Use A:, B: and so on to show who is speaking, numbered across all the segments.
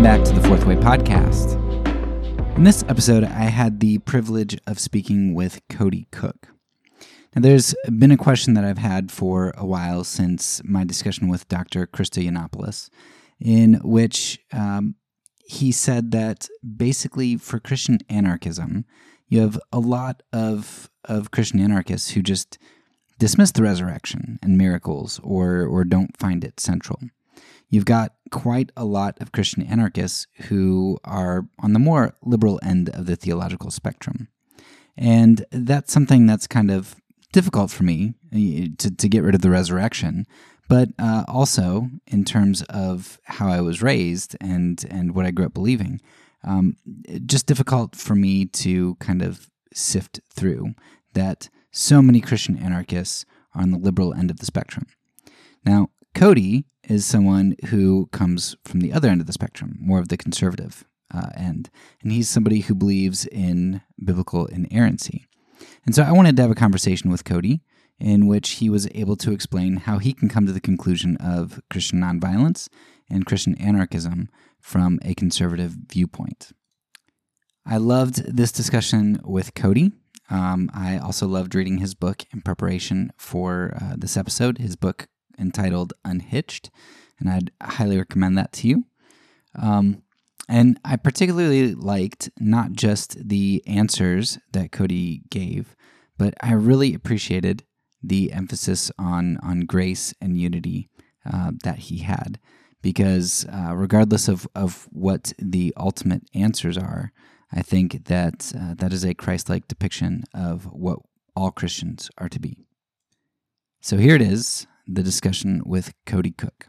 A: Welcome back to the Fourth Way Podcast. In this episode, I had the privilege of speaking with Cody Cook. Now, there's been a question that I've had for a while since my discussion with Dr. Christoyannopoulos, in which um, he said that basically for Christian anarchism, you have a lot of, of Christian anarchists who just dismiss the resurrection and miracles or, or don't find it central you've got quite a lot of Christian anarchists who are on the more liberal end of the theological spectrum. And that's something that's kind of difficult for me to, to get rid of the resurrection, but uh, also in terms of how I was raised and, and what I grew up believing. Um, just difficult for me to kind of sift through that so many Christian anarchists are on the liberal end of the spectrum. Now, Cody is someone who comes from the other end of the spectrum, more of the conservative uh, end. And he's somebody who believes in biblical inerrancy. And so I wanted to have a conversation with Cody in which he was able to explain how he can come to the conclusion of Christian nonviolence and Christian anarchism from a conservative viewpoint. I loved this discussion with Cody. Um, I also loved reading his book in preparation for uh, this episode. His book entitled Unhitched, and I'd highly recommend that to you. Um, and I particularly liked not just the answers that Cody gave, but I really appreciated the emphasis on on grace and unity uh, that he had, because uh, regardless of of what the ultimate answers are, I think that uh, that is a Christ-like depiction of what all Christians are to be. So here it is the discussion with Cody Cook.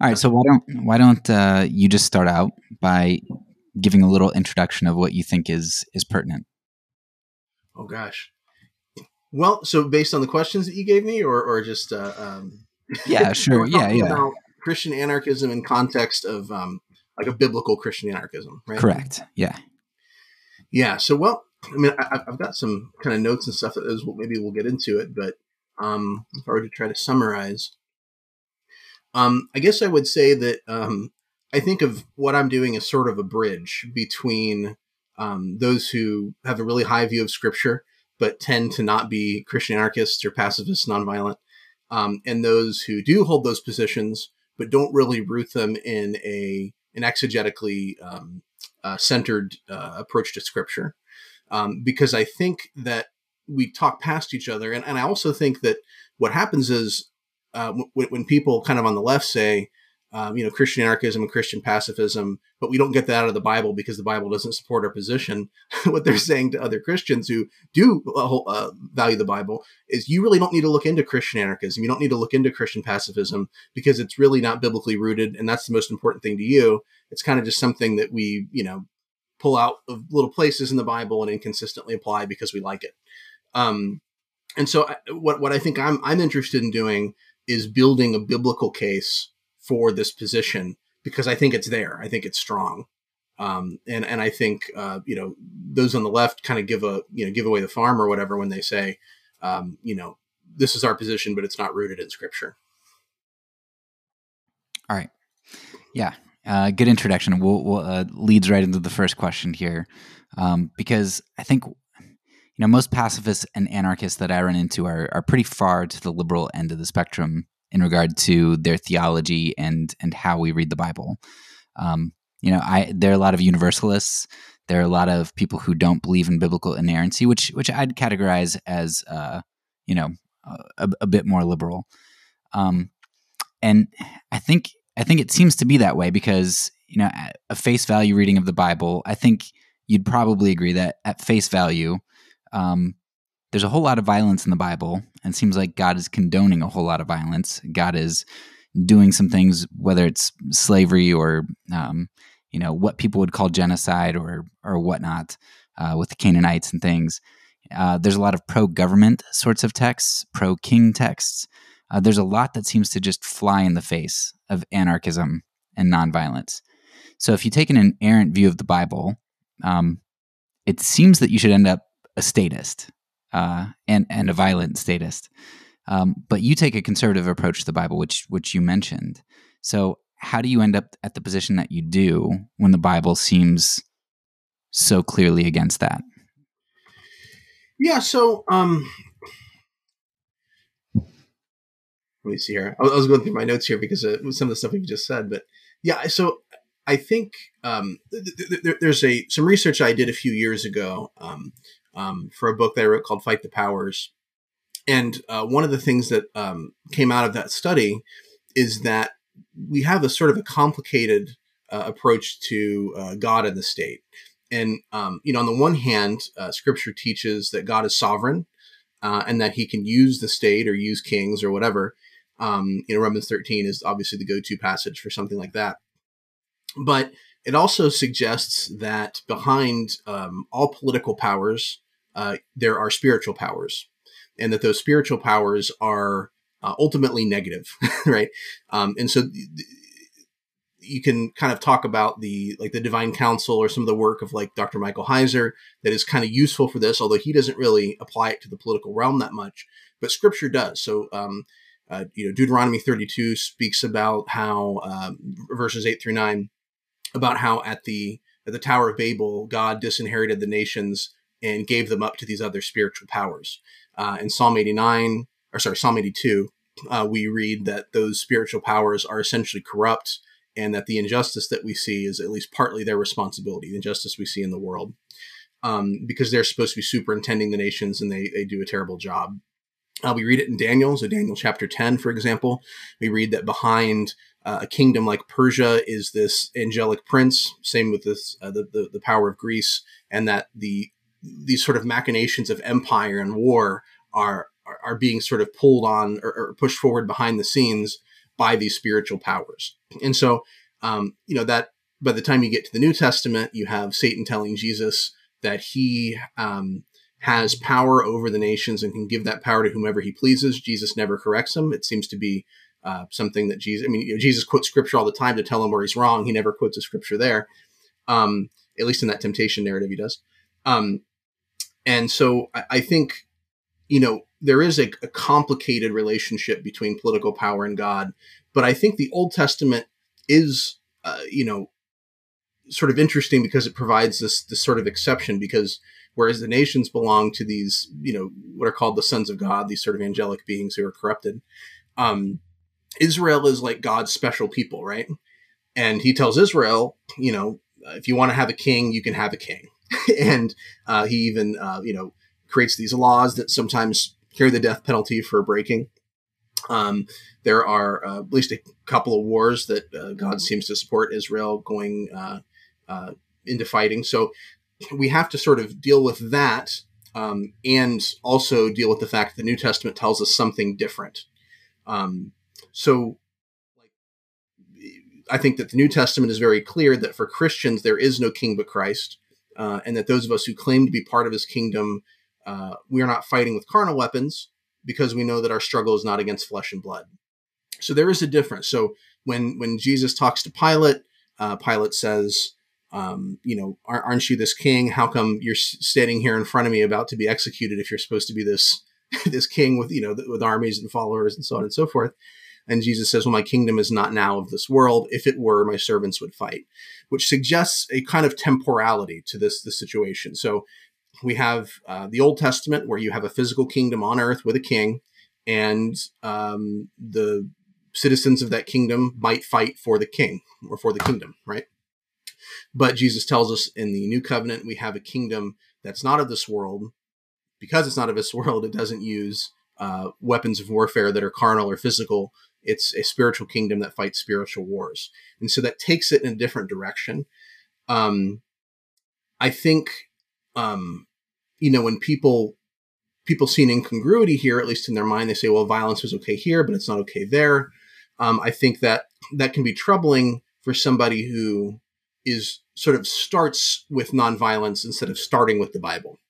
A: All right, so why don't why don't uh, you just start out by giving a little introduction of what you think is is pertinent?
B: Oh gosh, well, so based on the questions that you gave me, or or just uh, um,
A: yeah, sure, yeah, yeah,
B: Christian anarchism in context of um, like a biblical Christian anarchism, right?
A: Correct. Yeah.
B: Yeah. So, well, I mean, I, have got some kind of notes and stuff that is what maybe we'll get into it, but um, if I were to try to summarize, um, I guess I would say that um, I think of what I'm doing as sort of a bridge between um, those who have a really high view of Scripture but tend to not be Christian anarchists or pacifists, nonviolent, um, and those who do hold those positions but don't really root them in a an exegetically um, uh, centered uh, approach to Scripture um, because I think that we talk past each other. And, and I also think that what happens is uh, w- when people kind of on the left say, um, you know, Christian anarchism and Christian pacifism, but we don't get that out of the Bible because the Bible doesn't support our position. what they're saying to other Christians who do uh, uh, value the Bible is you really don't need to look into Christian anarchism. You don't need to look into Christian pacifism because it's really not biblically rooted. And that's the most important thing to you. It's kind of just something that we, you know, pull out of little places in the Bible and inconsistently apply because we like it. Um, and so, I, what what I think I'm I'm interested in doing is building a biblical case for this position because I think it's there. I think it's strong. Um, and and I think uh, you know those on the left kind of give a you know give away the farm or whatever when they say um, you know this is our position, but it's not rooted in Scripture.
A: All right, yeah, uh, good introduction. We'll, we'll uh, leads right into the first question here, um, because I think you know most pacifists and anarchists that I run into are are pretty far to the liberal end of the spectrum in regard to their theology and and how we read the Bible. Um, you know, I there are a lot of universalists. There are a lot of people who don't believe in biblical inerrancy, which which I'd categorize as uh, you know a, a bit more liberal. Um, and I think I think it seems to be that way because, you know, a face value reading of the Bible, I think you'd probably agree that at face value, um, there's a whole lot of violence in the Bible, and seems like God is condoning a whole lot of violence. God is doing some things, whether it's slavery or, um, you know, what people would call genocide or or whatnot, uh, with the Canaanites and things. Uh, there's a lot of pro-government sorts of texts, pro-king texts, uh, there's a lot that seems to just fly in the face of anarchism and nonviolence. So if you take an inerrant view of the Bible, um, it seems that you should end up a statist uh, and and a violent statist. Um, but you take a conservative approach to the Bible, which which you mentioned. So how do you end up at the position that you do when the Bible seems so clearly against that?
B: Yeah, so um let me see here. I was going through my notes here because of some of the stuff you just said, but yeah, so I think um, th- th- there's a some research I did a few years ago um, um, for a book that I wrote called "Fight the Powers," and uh, one of the things that um, came out of that study is that we have a sort of a complicated uh, approach to uh, God and the state. And um, you know, on the one hand, uh, Scripture teaches that God is sovereign uh, and that He can use the state or use kings or whatever. Um, you know, Romans 13 is obviously the go-to passage for something like that. But it also suggests that behind um, all political powers, uh, there are spiritual powers, and that those spiritual powers are uh, ultimately negative, right? Um, and so th- you can kind of talk about the like the divine council or some of the work of like Dr. Michael Heiser that is kind of useful for this, although he doesn't really apply it to the political realm that much, but Scripture does. So um, uh, you know, Deuteronomy 32 speaks about how um, verses eight through nine about how at the at the Tower of Babel, God disinherited the nations and gave them up to these other spiritual powers. Uh, in Psalm 89, or sorry, Psalm 82, uh, we read that those spiritual powers are essentially corrupt and that the injustice that we see is at least partly their responsibility, the injustice we see in the world, um, because they're supposed to be superintending the nations and they, they do a terrible job. Uh, we read it in Daniel, so Daniel chapter 10, for example. We read that behind uh, a kingdom like Persia is this angelic prince. Same with this, uh, the, the, the power of Greece, and that the these sort of machinations of empire and war are are, are being sort of pulled on or, or, pushed forward behind the scenes by these spiritual powers. And so, um, you know that by the time you get to the New Testament, you have Satan telling Jesus that he um, has power over the nations and can give that power to whomever he pleases. Jesus never corrects him. It seems to be uh, something that Jesus, I mean, you know, Jesus quotes scripture all the time to tell him where he's wrong. He never quotes a scripture there. Um, at least in that temptation narrative, he does. Um, and so I, I, think, you know, there is a, a, complicated relationship between political power and God, but I think the Old Testament is, uh, you know, sort of interesting because it provides this this sort of exception because whereas the nations belong to these, you know, what are called the sons of God, these sort of angelic beings who are corrupted. Um, Israel is like God's special people, right? And he tells Israel, you know, if you want to have a king, you can have a king. and uh, he even, uh, you know, creates these laws that sometimes carry the death penalty for breaking. Um, there are uh, at least a couple of wars that uh, God seems to support Israel going uh, uh, into fighting. So we have to sort of deal with that um, and also deal with the fact that the New Testament tells us something different. Um, so, I think that the New Testament is very clear that for Christians there is no king but Christ, uh, and that those of us who claim to be part of His kingdom, uh, we are not fighting with carnal weapons because we know that our struggle is not against flesh and blood. So there is a difference. So when when Jesus talks to Pilate, uh, Pilate says, um, you know, aren't you this king? How come you're standing here in front of me about to be executed if you're supposed to be this this king with you know with armies and followers and so on and so forth? And Jesus says, Well, my kingdom is not now of this world. If it were, my servants would fight, which suggests a kind of temporality to this, this situation. So we have uh, the Old Testament where you have a physical kingdom on earth with a king, and um, the citizens of that kingdom might fight for the king or for the kingdom, right? But Jesus tells us in the new covenant, we have a kingdom that's not of this world. Because it's not of this world, it doesn't use uh, weapons of warfare that are carnal or physical it's a spiritual kingdom that fights spiritual wars. And so that takes it in a different direction. Um, I think, um, you know, when people people see an incongruity here, at least in their mind, they say, well, violence is okay here, but it's not okay there. Um, I think that that can be troubling for somebody who is sort of starts with nonviolence instead of starting with the Bible.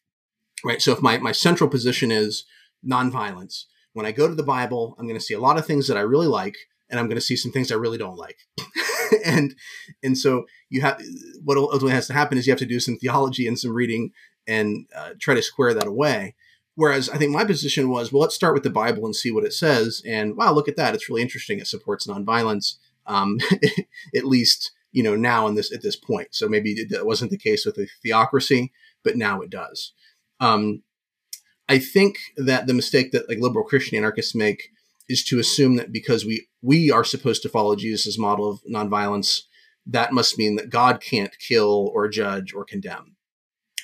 B: Right. So if my, my central position is nonviolence, when I go to the Bible, I'm going to see a lot of things that I really like, and I'm going to see some things I really don't like. and and so you have what ultimately has to happen is you have to do some theology and some reading and uh, try to square that away. whereas I think my position was, well, let's start with the Bible and see what it says. And wow, look at that! It's really interesting. It supports nonviolence, um, at least you know now in this at this point. So maybe that wasn't the case with the theocracy, but now it does. Um, I think that the mistake that like liberal Christian anarchists make is to assume that because we we are supposed to follow Jesus' model of nonviolence, that must mean that God can't kill or judge or condemn.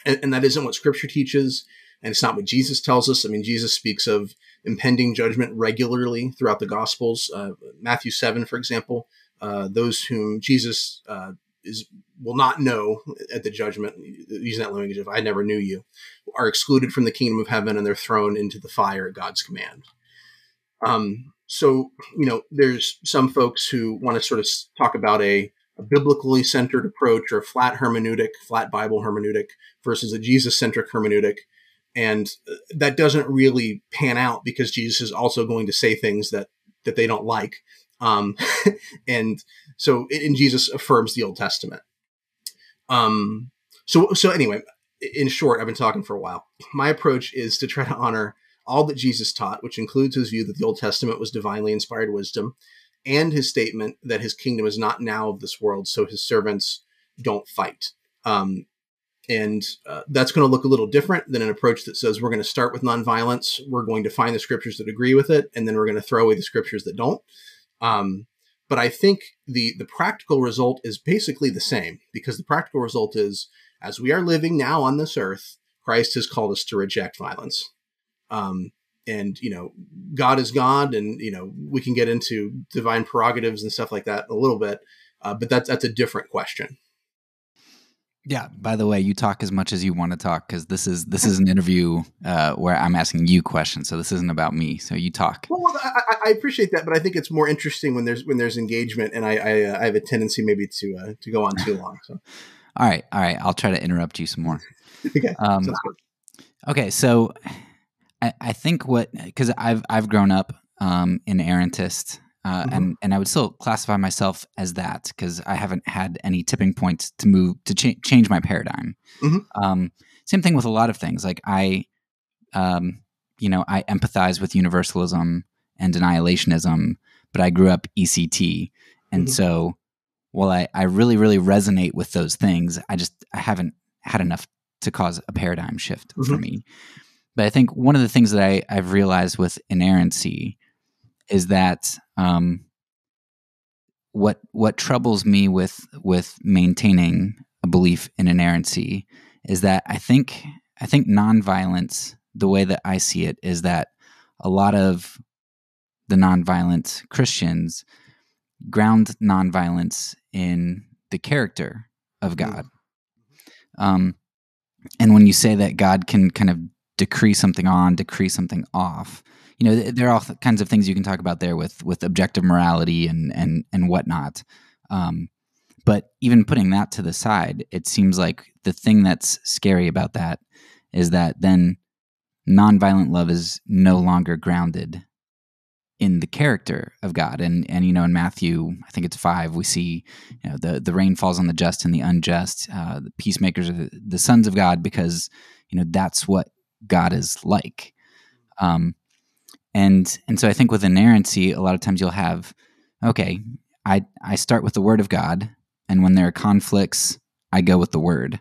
B: And, and, that isn't what scripture teaches. And it's not what Jesus tells us. I mean, Jesus speaks of impending judgment regularly throughout the Gospels. Uh, Matthew 7, for example, uh, those whom Jesus uh, is will not know at the judgment, using that language of "I never knew you," are excluded from the kingdom of heaven and they're thrown into the fire at God's command. Um, so you know, there's some folks who want to sort of talk about a, a biblically centered approach or a flat hermeneutic, flat Bible hermeneutic versus a Jesus centric hermeneutic. And uh, that doesn't really pan out because Jesus is also going to say things that that they don't like. Um, and so, and Jesus affirms the Old Testament. Um, so, so anyway, in short, I've been talking for a while. My approach is to try to honor all that Jesus taught, which includes his view that the Old Testament was divinely inspired wisdom, and his statement that his kingdom is not now of this world, so his servants don't fight. Um, and uh, that's going to look a little different than an approach that says we're going to start with nonviolence, we're going to find the scriptures that agree with it, and then we're going to throw away the scriptures that don't. Um, but I think the the practical result is basically the same because the practical result is as we are living now on this earth, Christ has called us to reject violence. Um, and you know, God is God, and you know we can get into divine prerogatives and stuff like that a little bit, uh, but that's that's a different question.
A: Yeah. By the way, you talk as much as you want to talk because this is this is an interview uh, where I'm asking you questions, so this isn't about me. So you talk.
B: Well, I, I appreciate that, but I think it's more interesting when there's when there's engagement, and I I, uh, I have a tendency maybe to uh, to go on too long. So.
A: all right, all right. I'll try to interrupt you some more. okay. Um, okay. So I, I think what because I've I've grown up um, an errantist uh, mm-hmm. and and I would still classify myself as that because I haven't had any tipping points to move to cha- change my paradigm. Mm-hmm. Um, same thing with a lot of things. Like I, um, you know, I empathize with universalism and annihilationism, but I grew up ECT, and mm-hmm. so while I I really really resonate with those things, I just I haven't had enough to cause a paradigm shift for mm-hmm. me. But I think one of the things that I, I've realized with inerrancy is that um, what what troubles me with with maintaining a belief in inerrancy is that I think I think nonviolence, the way that I see it, is that a lot of the nonviolent Christians ground nonviolence in the character of mm-hmm. God. Um, and when you say that God can kind of decree something on, decree something off, you know, there are all kinds of things you can talk about there with with objective morality and and and whatnot. Um, but even putting that to the side, it seems like the thing that's scary about that is that then nonviolent love is no longer grounded in the character of God. And and you know, in Matthew, I think it's five, we see you know the the rain falls on the just and the unjust. Uh, the peacemakers are the, the, sons of God because you know that's what God is like. Um, and and so I think with inerrancy, a lot of times you'll have, okay, I I start with the word of God, and when there are conflicts, I go with the word.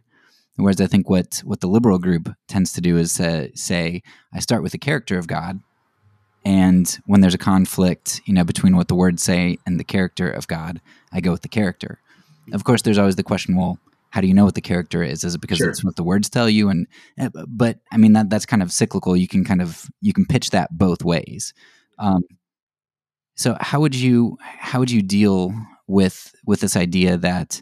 A: Whereas I think what what the liberal group tends to do is uh, say, I start with the character of God, and when there's a conflict, you know, between what the words say and the character of God, I go with the character. Of course, there's always the question, well, how do you know what the character is? Is it because sure. it's what the words tell you? And eh, but I mean that that's kind of cyclical. You can kind of you can pitch that both ways. Um, so how would you how would you deal with with this idea that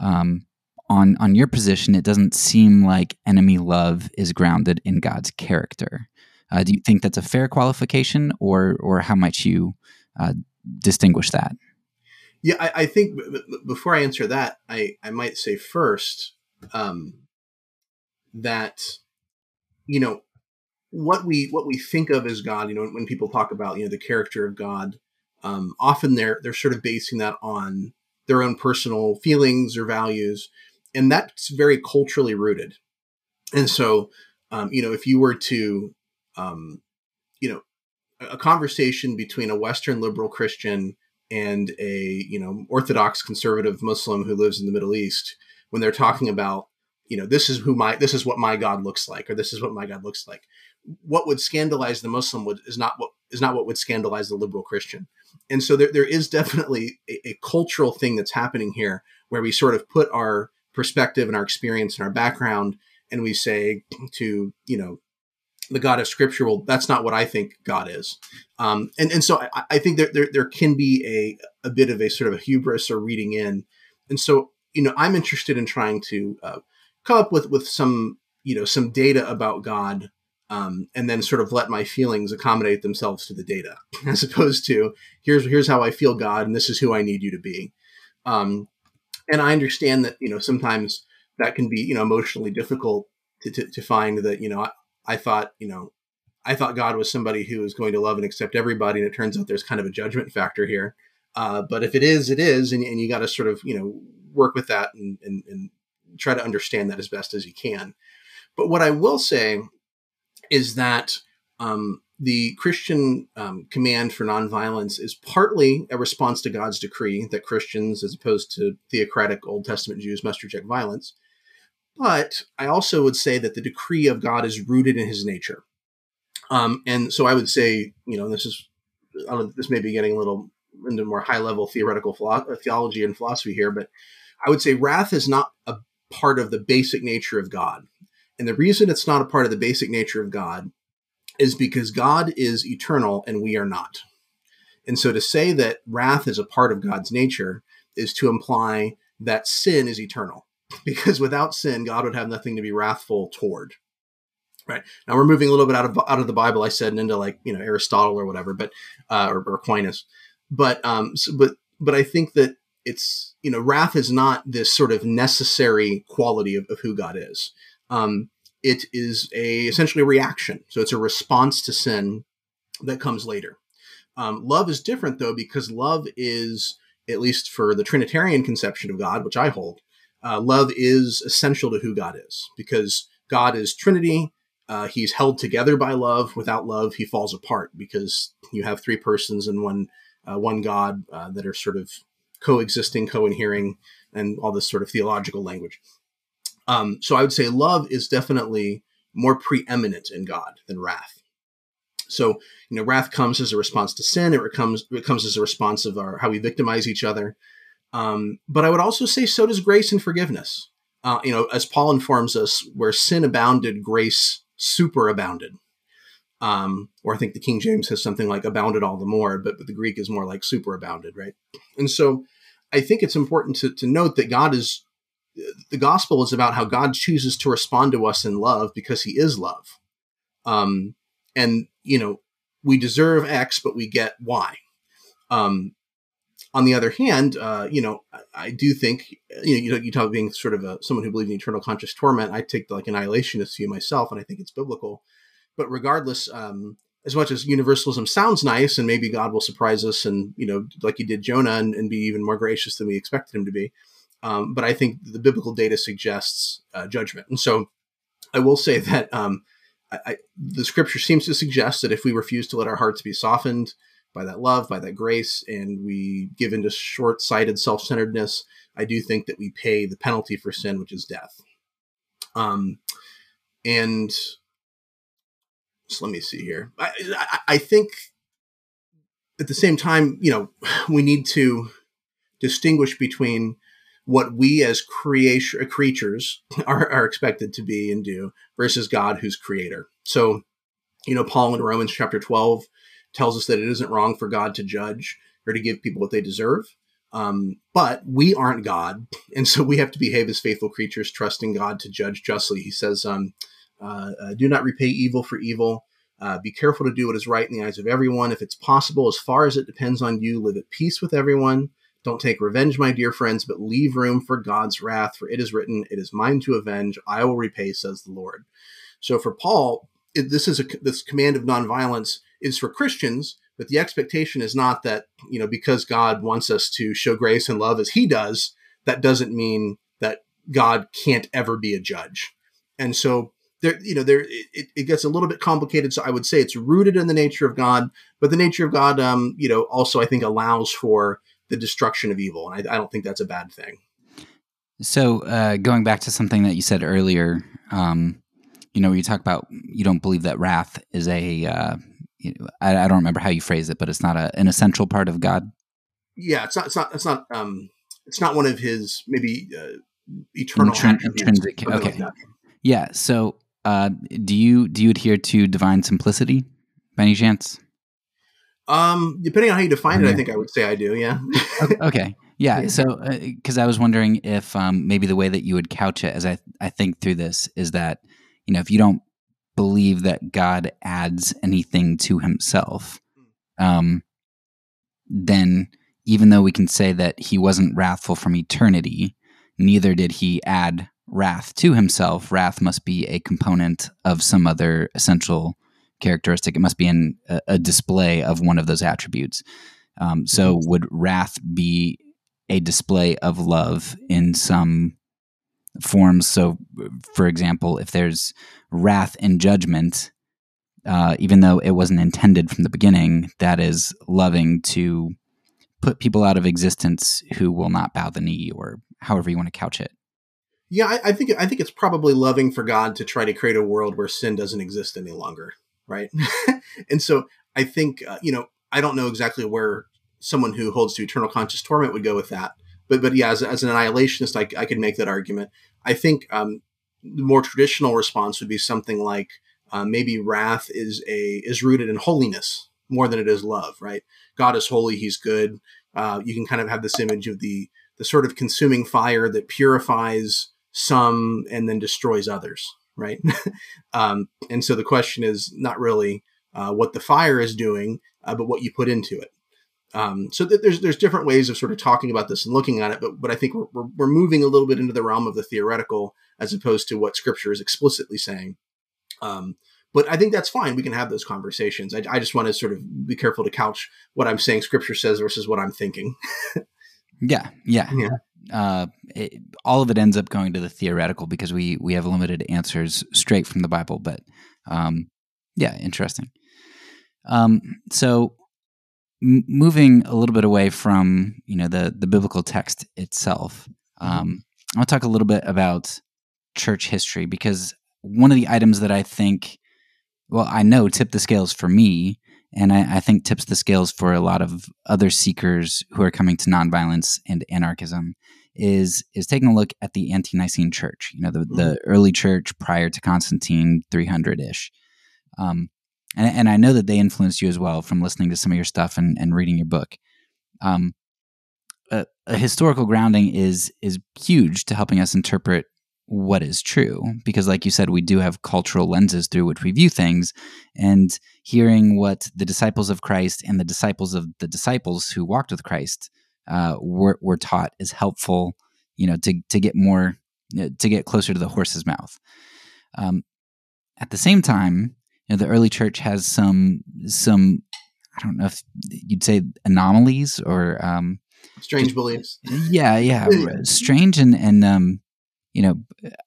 A: um, on on your position it doesn't seem like enemy love is grounded in God's character? Uh, do you think that's a fair qualification, or or how might you uh, distinguish that?
B: Yeah, I, I think b- b- before I answer that, I, I might say first um, that you know what we what we think of as God. You know, when, people talk about you know the character of God, um, often they're they're sort of basing that on their own personal feelings or values, and that's very culturally rooted. And so, um, you know, if you were to um, you know, a conversation between a Western liberal Christian and a you know Orthodox conservative Muslim who lives in the Middle East when they're talking about you know this is who my this is what my God looks like or this is what my God looks like. What would scandalize the Muslim would is not what is not what would scandalize the liberal Christian. And so there, there is definitely a, a cultural thing that's happening here where we sort of put our perspective and our experience and our background and we say to you know the God of Scripture, well, that's not what I think God is. Um, and and so I, I think there, there, there can be a a bit of a sort of a hubris or reading in, and so you know I'm interested in trying to uh, come up with with some you know some data about God, um, and then sort of let my feelings accommodate themselves to the data, as opposed to here's here's how I feel God, and this is who I need you to be. Um, and I understand that you know sometimes that can be you know emotionally difficult to, to, to find that you know I thought, you know, I thought God was somebody who was going to love and accept everybody, and it turns out there's kind of a judgment factor here. Uh, but if it is, it is, and, and you got to sort of you know work with that and, and, and try to understand that as best as you can. But what I will say is that um, the Christian um, command for nonviolence is partly a response to God's decree that Christians, as opposed to theocratic Old Testament Jews, must reject violence. But I also would say that the decree of God is rooted in his nature. Um, and so I would say, you know, this is, this may be getting a little into more high level theoretical philo- uh, theology and philosophy here, but I would say wrath is not a part of the basic nature of God. And the reason it's not a part of the basic nature of God is because God is eternal and we are not. And so to say that wrath is a part of God's nature is to imply that sin is eternal because without sin, God would have nothing to be wrathful toward. Right now, we're moving a little bit out of out of the Bible. I said and into like you know Aristotle or whatever, but uh, or, or Aquinas. But um, so, but but I think that it's you know wrath is not this sort of necessary quality of, of who God is. Um, it is a essentially a reaction. So it's a response to sin that comes later. Um, love is different though because love is at least for the Trinitarian conception of God, which I hold, uh, love is essential to who God is because God is Trinity. Uh, he's held together by love. Without love, he falls apart because you have three persons and one uh, one God uh, that are sort of coexisting, co-inhering, and all this sort of theological language. Um, so I would say love is definitely more preeminent in God than wrath. So you know, wrath comes as a response to sin. It comes it comes as a response of our how we victimize each other. Um, but I would also say so does grace and forgiveness. Uh, you know, as Paul informs us, where sin abounded, grace superabounded. Um, or I think the King James has something like abounded all the more, but, but the Greek is more like superabounded, right? And so I think it's important to, to note that God is, the gospel is about how God chooses to respond to us in love because he is love. Um, and, you know, we deserve X, but we get Y. Um, on the other hand, uh, you know, I, I, do think you know you, talk about being sort of a, someone who believes in eternal conscious torment. I take the, like annihilationist view myself, and I think it's biblical. But regardless, um, as much as universalism sounds nice, and maybe God will surprise us, and you know, like He did Jonah, and, and be even more gracious than we expected Him to be. Um, but I think the biblical data suggests uh, judgment, and so I will say that um, I, I, the Scripture seems to suggest that if we refuse to let our hearts be softened by that love, by that grace, and we give into short sighted self centeredness, I do think that we pay the penalty for sin, which is death. Um, and so let me see here. I, I, I think at the same time, you know, we need to distinguish between what we as creation creatures are, are expected to be and do versus God who's creator. So, you know, Paul in Romans chapter 12 tells us that it isn't wrong for God to judge or to give people what they deserve. Um, but we aren't God, and so we have to behave as faithful creatures, trusting God to judge justly. He says, um, uh, uh, "Do not repay evil for evil. Uh, be careful to do what is right in the eyes of everyone. If it's possible, as far as it depends on you, live at peace with everyone. Don't take revenge, my dear friends, but leave room for God's wrath. For it is written, "It is mine to avenge; I will repay," says the Lord. So for Paul, it, this is a this command of nonviolence is for Christians, but the expectation is not that, you know, because God wants us to show grace and love as he does, that doesn't mean that God can't ever be a judge. And so there, you know, there it, it gets a little bit complicated. So I would say it's rooted in the nature of God, but the nature of God, um, you know, also I think allows for the destruction of evil, and I, I don't think that's a bad thing.
A: So uh, going back to something that you said earlier, um, you know, you talk about you don't believe that wrath is a, uh, you know, I, I, don't remember how you phrase it, but it's not a, an essential part of God.
B: Yeah, it's not. It's not. It's not. Um, it's not one of his maybe uh, eternal Intrin-
A: intrinsic. Okay. Like yeah. So, uh, do you do you adhere to divine simplicity by any chance?
B: Um, depending on how you define it, I think I would say I do. Yeah.
A: okay. Yeah. So, because uh, I was wondering if um, maybe the way that you would couch it, as I I think through this, is that you know if you don't believe that God adds anything to Himself, um, then even though we can say that He wasn't wrathful from eternity, neither did He add wrath to Himself. Wrath must be a component of some other essential characteristic. It must be in a, a display of one of those attributes. Um, so, mm-hmm. would wrath be a display of love in some forms. So, for example, if there's wrath and judgment, uh, even though it wasn't intended from the beginning, that is loving to put people out of existence who will not bow the knee, or however you want to couch it.
B: Yeah, I, I think I think it's probably loving for God to try to create a world where sin doesn't exist any longer, right? and so I think uh, you know I don't know exactly where someone who holds to eternal conscious torment would go with that. But but yeah, as, as an annihilationist, I, I could make that argument. I think um, the more traditional response would be something like uh, maybe wrath is a is rooted in holiness more than it is love. Right? God is holy; He's good. Uh, you can kind of have this image of the the sort of consuming fire that purifies some and then destroys others. Right? um, and so the question is not really uh, what the fire is doing, uh, but what you put into it. Um, so th- there's there's different ways of sort of talking about this and looking at it, but but I think we're, we're, we're moving a little bit into the realm of the theoretical as opposed to what Scripture is explicitly saying. Um, but I think that's fine. We can have those conversations. I, I, just want to sort of be careful to couch what I'm saying Scripture says versus what I'm thinking.
A: yeah, yeah, yeah. Uh, it, all of it ends up going to the theoretical because we we have limited answers straight from the Bible. But um, yeah, interesting. Um, so moving a little bit away from you know the the biblical text itself, mm-hmm. um, I'll talk a little bit about church history because one of the items that I think, well, I know tip the scales for me, and I, I think tips the scales for a lot of other seekers who are coming to nonviolence and anarchism is is taking a look at the ante-Nicene church. You know, the, mm-hmm. the early church prior to Constantine, three hundred ish. Um, and, and I know that they influenced you as well from listening to some of your stuff and, and reading your book. Um, a, a historical grounding is is huge to helping us interpret what is true because like you said we do have cultural lenses through which we view things and hearing what the disciples of christ and the disciples of the disciples who walked with christ uh, were, were taught is helpful you know to, to get more to get closer to the horse's mouth um, at the same time you know, the early church has some some I don't know if you'd say anomalies or um,
B: strange beliefs.
A: Yeah, yeah, strange and and um, you know,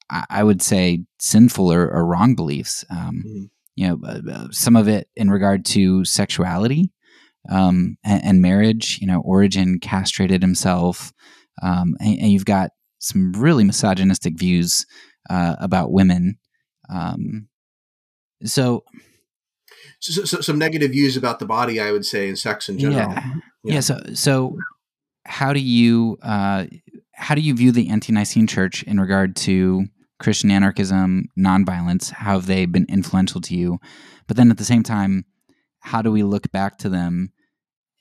A: I, I, would say sinful or, or wrong beliefs. Um, mm-hmm. You know, uh, uh, some of it in regard to sexuality um, and, and, marriage. You know, Origen castrated himself, um, and, and, you've got some really misogynistic views uh, about women. Um, so,
B: so, so, some negative views about the body, I would say, and sex in general.
A: Yeah. yeah. yeah so, so how do you uh, how do you view the ante-Nicene Church in regard to Christian anarchism, nonviolence? How have they been influential to you? But then at the same time, how do we look back to them?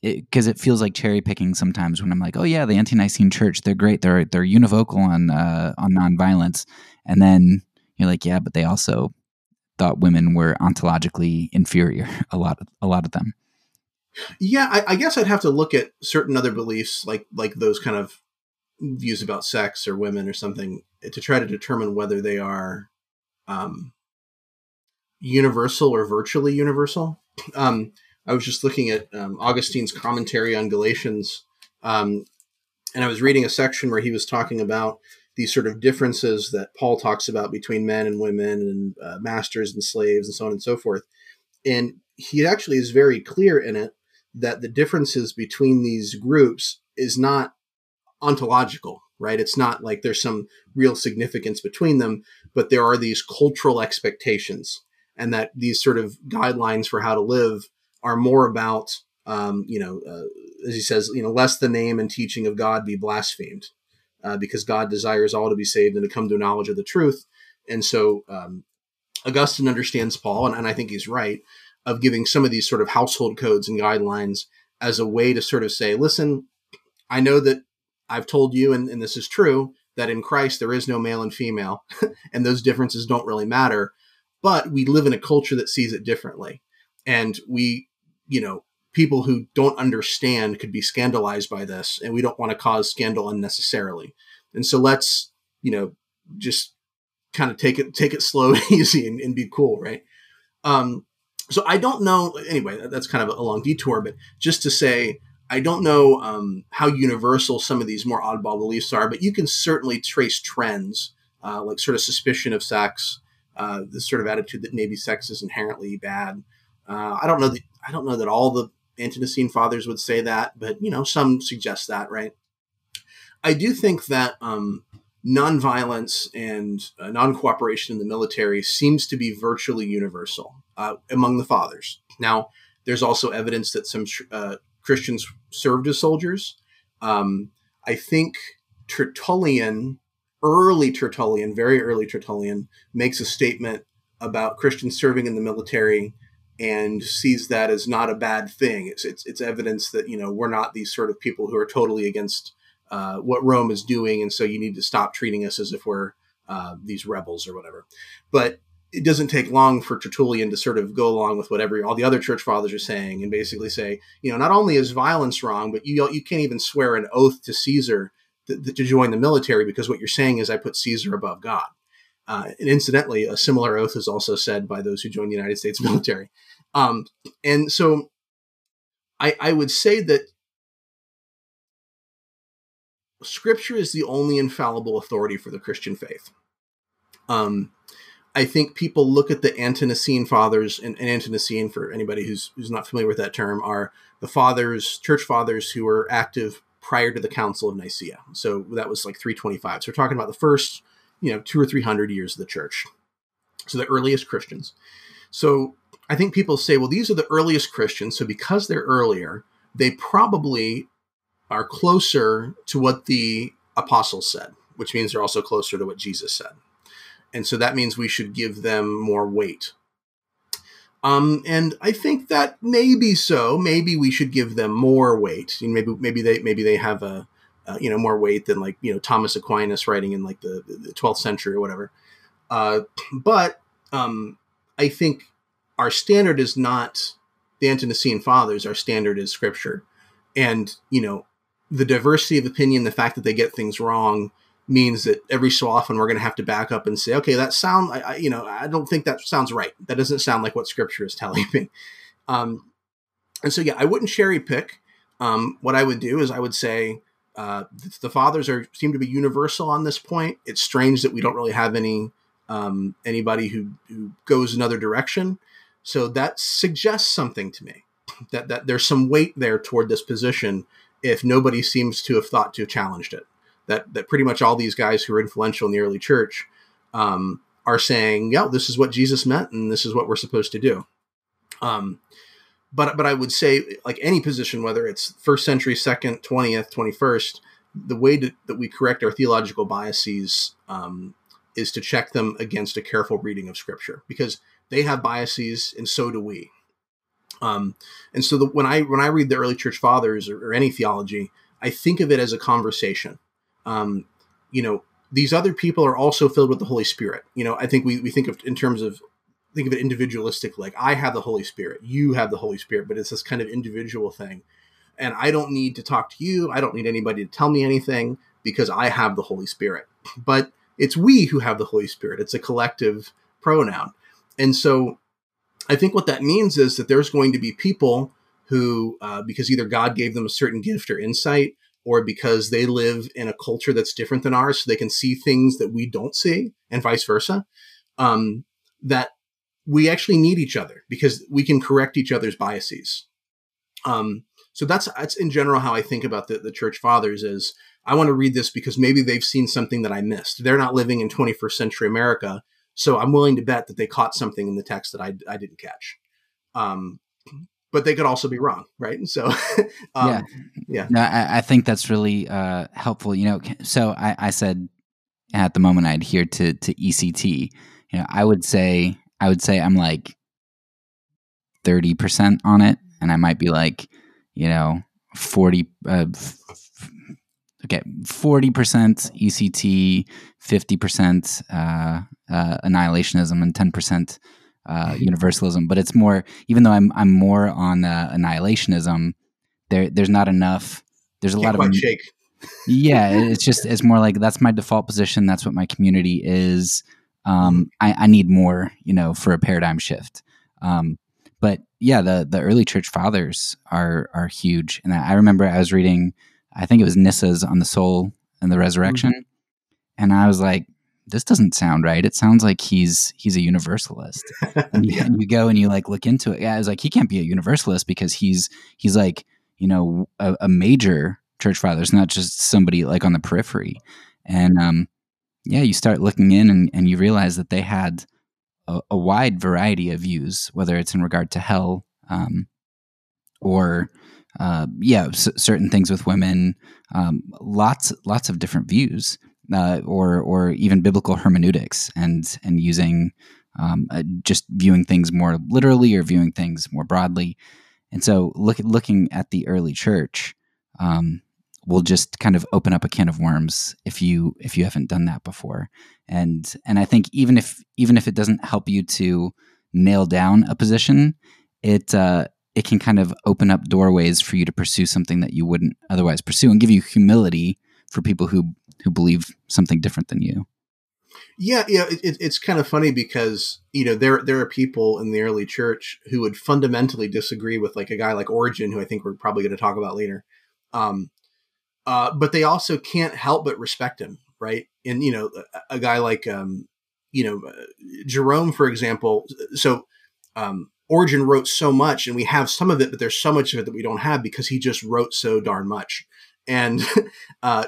A: Because it, it, feels like cherry picking sometimes when I'm like, oh yeah, the ante-Nicene Church, they're great, they're they're univocal on uh, on nonviolence, and then you're like, yeah, but they also thought women were ontologically inferior. A lot, of, a lot of them.
B: Yeah, I, I, guess I'd have to look at certain other beliefs, like like those kind of views about sex or women or something, to try to determine whether they are um, universal or virtually universal. Um, I was just looking at um, Augustine's commentary on Galatians, um, and I was reading a section where he was talking about these sort of differences that Paul talks about between men and women and uh, masters and slaves and so on and so forth. And he actually is very clear in it that the differences between these groups is not ontological, right? It's not like there's some real significance between them, but there are these cultural expectations and that these sort of guidelines for how to live are more about, um, you know, uh, as he says, you know, lest the name and teaching of God be blasphemed, uh, because God desires all to be saved and to come to a knowledge of the truth. And so um, Augustine understands Paul, and, and I think he's right, of giving some of these sort of household codes and guidelines as a way to sort of say, listen, I know that I've told you, and, and this is true, that in Christ there is no male and female, and those differences don't really matter. But we live in a culture that sees it differently. And we, you know, people who don't understand could be scandalized by this, and we don't want to cause scandal unnecessarily. And so let's, you know, just kind of take it take it slow and easy and, and be cool, right? Um, so I don't know. Anyway, that's kind of a long detour, but just to say, I don't know um, how universal some of these more oddball beliefs are, but you can certainly trace trends, uh, like sort of suspicion of sex, uh, this sort of attitude that maybe sex is inherently bad. Uh, I don't know that I don't know that all the Ante-Nicene fathers would say that, but you know, some suggest that, right? I do think that um, nonviolence and uh, non-cooperation in the military seems to be virtually universal uh, among the fathers. Now, there's also evidence that some uh, Christians served as soldiers. Um, I think Tertullian, early Tertullian, very early Tertullian, makes a statement about Christians serving in the military and sees that as not a bad thing. It's, it's, it's evidence that, you know, we're not these sort of people who are totally against uh, what Rome is doing. And so you need to stop treating us as if we're uh, these rebels or whatever. But it doesn't take long for Tertullian to sort of go along with whatever all the other church fathers are saying and basically say, you know, not only is violence wrong, but you you can't even swear an oath to Caesar to, to join the military because what you're saying is I put Caesar above God. Uh, and incidentally, a similar oath is also said by those who join the United States military. Um, and so I, I would say that Scripture is the only infallible authority for the Christian faith. Um, I think people look at the Ante-Nicene fathers, and, and Ante-Nicene, for anybody who's who's not familiar with that term, are the fathers, church fathers who were active prior to the Council of Nicaea. So that was like 325. So we're talking about the first, you know, two or three hundred years of the church. So the earliest Christians. So I think people say, well, these are the earliest Christians. So because they're earlier, they probably are closer to what the apostles said, which means they're also closer to what Jesus said and so that means we should give them more weight. Um, and I think that maybe so. Maybe we should give them more weight. You know, maybe maybe they maybe they have a you know more weight than like you know Thomas Aquinas writing in like the, the 12th century or whatever. Uh, but um, I think our standard is not the Ante-Nicene Fathers. Our standard is Scripture, and you know the diversity of opinion, the fact that they get things wrong, means that every so often we're going to have to back up and say, okay, that sound, I, I, you know, I don't think that sounds right. That doesn't sound like what Scripture is telling me. Um, and so, yeah, I wouldn't cherry pick. Um, what I would do is I would say uh, the fathers are seem to be universal on this point. It's strange that we don't really have any um, anybody who who goes another direction. So that suggests something to me that that there's some weight there toward this position if nobody seems to have thought to have challenged it that that pretty much all these guys who are influential in the early church um, are saying, "Yeah, this is what Jesus meant, and this is what we're supposed to do." Um, but but I would say, like any position, whether it's first century, second, twentieth, twenty first, the way to, that we correct our theological biases um, is to check them against a careful reading of Scripture, because they have biases, and so do we. Um, and so the, when I when I read the early church fathers or, or any theology, I think of it as a conversation um, you know, these other people are also filled with the Holy Spirit. You know, I think we, we think of in terms of think of it individualistic, like I have the Holy Spirit, you have the Holy Spirit, but it's this kind of individual thing. And I don't need to talk to you. I don't need anybody to tell me anything because I have the Holy Spirit. But it's we who have the Holy Spirit. It's a collective pronoun. And so I think what that means is that there's going to be people who, uh, because either God gave them a certain gift or insight, or because they live in a culture that's different than ours, so they can see things that we don't see, and vice versa. Um, that we actually need each other because we can correct each other's biases. Um, so that's that's in general how I think about the, the church fathers is I want to read this because maybe they've seen something that I missed. They're not living in 21st century America, so I'm willing to bet that they caught something in the text that I, I didn't catch. Um, but they could also be wrong, right? And so,
A: um, yeah, yeah. No, I, I, think that's really uh, helpful. You know, so I, I, said at the moment I adhere to to ECT. You know, I would say I would say I'm like thirty percent on it, and I might be like, you know, forty. Uh, okay, forty percent ECT, fifty percent uh, uh, annihilationism, and ten percent uh, mm-hmm. universalism. But it's more, even though I'm I'm more on uh, annihilationism, there there's not enough. There's a
B: Can't
A: lot of
B: shake.
A: yeah, it's just it's more like that's my default position. That's what my community is. Um, I, I, need more, you know, for a paradigm shift. Um, but yeah, the the early church fathers are are huge. And I, I remember I was reading, I think it was Nyssa's on the soul and the resurrection, mm-hmm. and I was like, this doesn't sound right. It sounds like he's he's a universalist. And you, yeah. you, go and you like look into it. Yeah, I was like, he can't be a universalist because he's he's like you know a, a major church father. It's not just somebody like on the periphery. And um, yeah, you start looking in and, and you realize that they had a, a wide variety of views, whether it's in regard to hell um, or uh, yeah, c- certain things with women, um, lots lots of different views uh, or or even biblical hermeneutics and and using um, uh, just viewing things more literally or viewing things more broadly. And so, look looking at the early church um, will just kind of open up a can of worms if you if you haven't done that before. And and I think even if even if it doesn't help you to nail down a position, it uh, it can kind of open up doorways for you to pursue something that you wouldn't otherwise pursue and give you humility for people who who believe something different than you.
B: Yeah, yeah, it, it's kind of funny because you know there there are people in the early church who would fundamentally disagree with like a guy like Origen, who I think we're probably going to talk about later. Um, uh, but they also can't help but respect him, right? And you know, a, a guy like um, you know uh, Jerome, for example. So um, Origen wrote so much, and we have some of it, but there's so much of it that we don't have because he just wrote so darn much. And uh,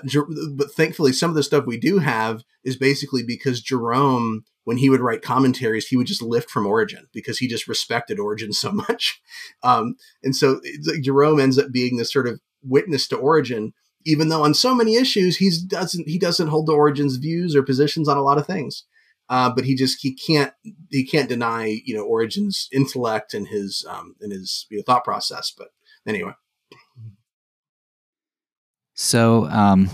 B: but thankfully, some of the stuff we do have is basically because Jerome, when he would write commentaries, he would just lift from Origen because he just respected Origen so much. Um, and so like Jerome ends up being this sort of witness to Origen, even though on so many issues he doesn't he doesn't hold to Origen's views or positions on a lot of things. Uh, but he just he can't he can't deny you know Origen's intellect and his um, and his you know, thought process. But anyway.
A: So um,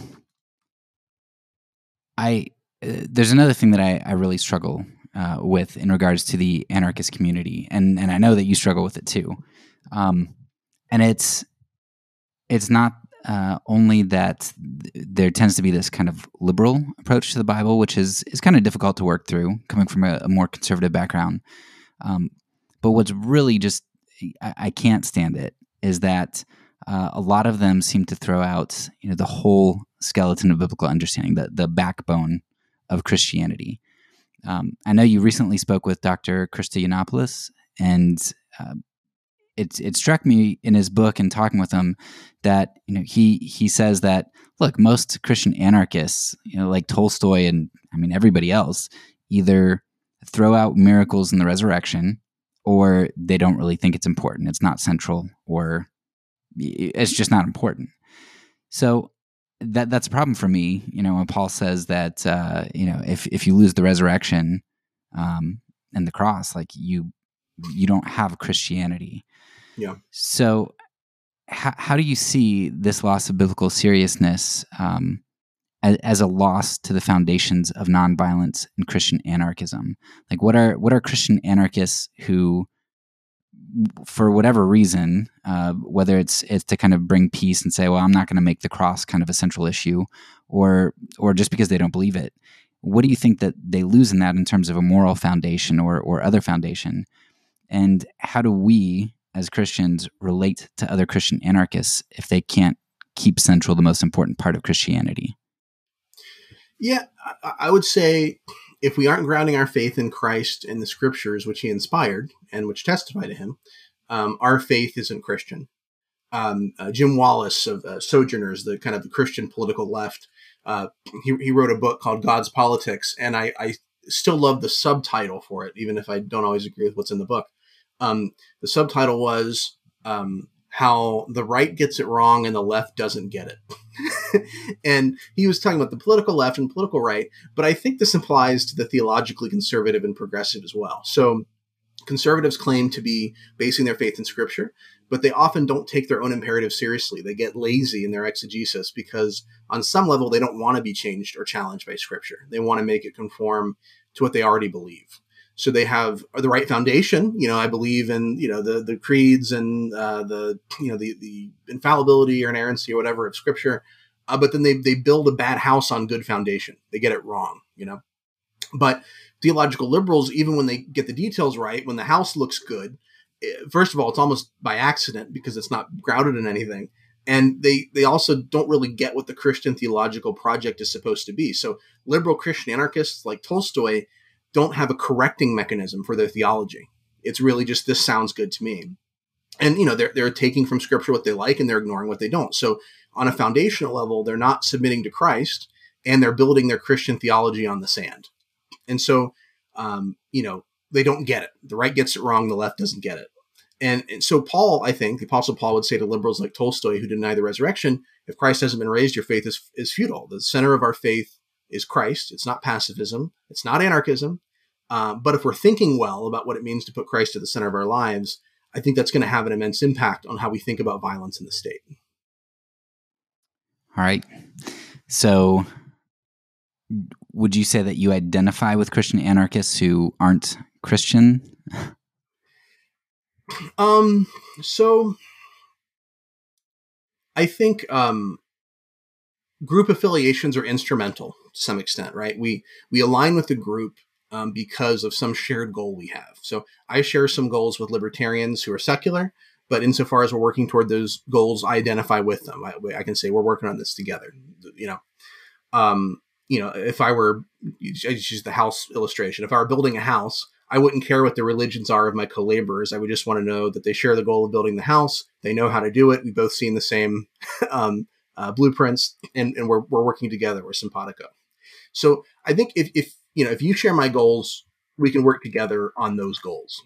A: I uh, there's another thing that I, I really struggle uh, with in regards to the anarchist community, and and I know that you struggle with it too. Um, and it's it's not uh, only that th- there tends to be this kind of liberal approach to the Bible, which is is kind of difficult to work through, coming from a, a more conservative background. Um, but what's really just I, I can't stand it is that uh, a lot of them seem to throw out you know the whole skeleton of biblical understanding, the the backbone of Christianity. Um, I know you recently spoke with Dr. Christoyannopoulos, and uh, it it struck me in his book and talking with him that you know he he says that look, most Christian anarchists, you know, like Tolstoy and I mean everybody else, either throw out miracles in the resurrection or they don't really think it's important. It's not central or it's just not important. So that that's a problem for me. You know, when Paul says that uh, you know if if you lose the resurrection um, and the cross, like you you don't have Christianity.
B: Yeah.
A: So how how do you see this loss of biblical seriousness um, as, as a loss to the foundations of nonviolence and Christian anarchism? Like, what are what are Christian anarchists who for whatever reason, uh, whether it's it's to kind of bring peace and say, well, I'm not going to make the cross kind of a central issue, or or just because they don't believe it. What do you think that they lose in that in terms of a moral foundation or or other foundation? And how do we as Christians relate to other Christian anarchists if they can't keep central the most important part of Christianity?
B: Yeah, I, I would say if we aren't grounding our faith in Christ and the scriptures which he inspired and which testify to him, um, our faith isn't Christian. Um, uh, Jim Wallis of uh, Sojourners, the kind of the Christian political left, uh, he, he wrote a book called God's Politics, and I, I still love the subtitle for it, even if I don't always agree with what's in the book. Um, the subtitle was um, how the right gets it wrong and the left doesn't get it. and he was talking about the political left and political right, but I think this applies to the theologically conservative and progressive as well. So conservatives claim to be basing their faith in scripture, but they often don't take their own imperative seriously. They get lazy in their exegesis because on some level they don't want to be changed or challenged by scripture. They want to make it conform to what they already believe so they have the right foundation. You know, I believe in you know the the creeds and uh, the you know the the infallibility or inerrancy or whatever of Scripture, uh, but then they they build a bad house on good foundation. They get it wrong. You know, but theological liberals, even when they get the details right, when the house looks good, eh, first of all, it's almost by accident because it's not grounded in anything. And they, they also don't really get what the Christian theological project is supposed to be. So liberal Christian anarchists like Tolstoy don't have a correcting mechanism for their theology. It's really just this sounds good to me. And you know, they're they're taking from scripture what they like and they're ignoring what they don't. So on a foundational level, they're not submitting to Christ and they're building their Christian theology on the sand. And so um, you know, they don't get it. The right gets it wrong, the left doesn't get it. And, and, so Paul, I think, the Apostle Paul would say to liberals like Tolstoy who deny the resurrection, if Christ hasn't been raised, your faith is, is futile. The center of our faith is Christ. It's not pacifism. It's not anarchism. Uh, but if we're thinking well about what it means to put Christ at the center of our lives, I think that's going to have an immense impact on how we think about violence in the state.
A: All right. So, would you say that you identify with Christian anarchists who aren't Christian?
B: Um. So, I think um, group affiliations are instrumental some extent, right? We we align with the group um, because of some shared goal we have. So I share some goals with libertarians who are secular, but insofar as we're working toward those goals, I identify with them. I, I can say we're working on this together. You know, um, you know, if I were I just use the house illustration. If I were building a house, I wouldn't care what the religions are of my co-laborers. I would just want to know that they share the goal of building the house. They know how to do it. We've both seen the same um, uh, blueprints, and, and we're, we're working together. We're simpatico. So I think if, if you know if you share my goals, we can work together on those goals.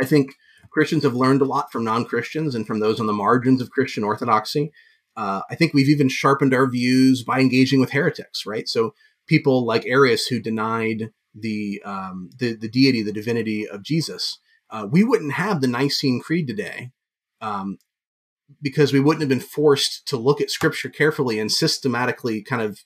B: I think Christians have learned a lot from non Christians and from those on the margins of Christian orthodoxy. Uh, I think we've even sharpened our views by engaging with heretics, right? So people like Arius who denied the um, the, the deity, the divinity of Jesus. Uh, we wouldn't have the Nicene Creed today um, because we wouldn't have been forced to look at Scripture carefully and systematically kind of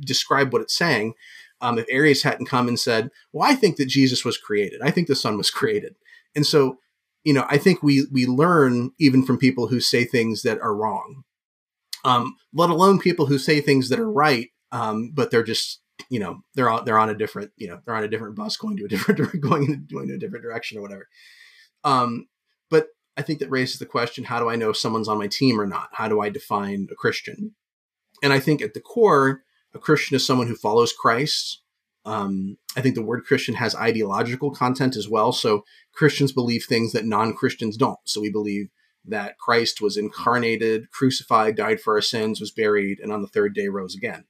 B: describe what it's saying. Um, if Arius hadn't come and said, "Well, I think that Jesus was created. I think the Son was created," and so, you know, I think we we learn even from people who say things that are wrong, um, let alone people who say things that are right, um, but they're just you know they're on they're on a different you know they're on a different bus going to a different going in, going to a different direction or whatever. Um, but I think that raises the question: How do I know if someone's on my team or not? How do I define a Christian? And I think at the core, a Christian is someone who follows Christ. Um, I think the word Christian has ideological content as well. So Christians believe things that non Christians don't. So we believe that Christ was incarnated, crucified, died for our sins, was buried, and on the third day rose again.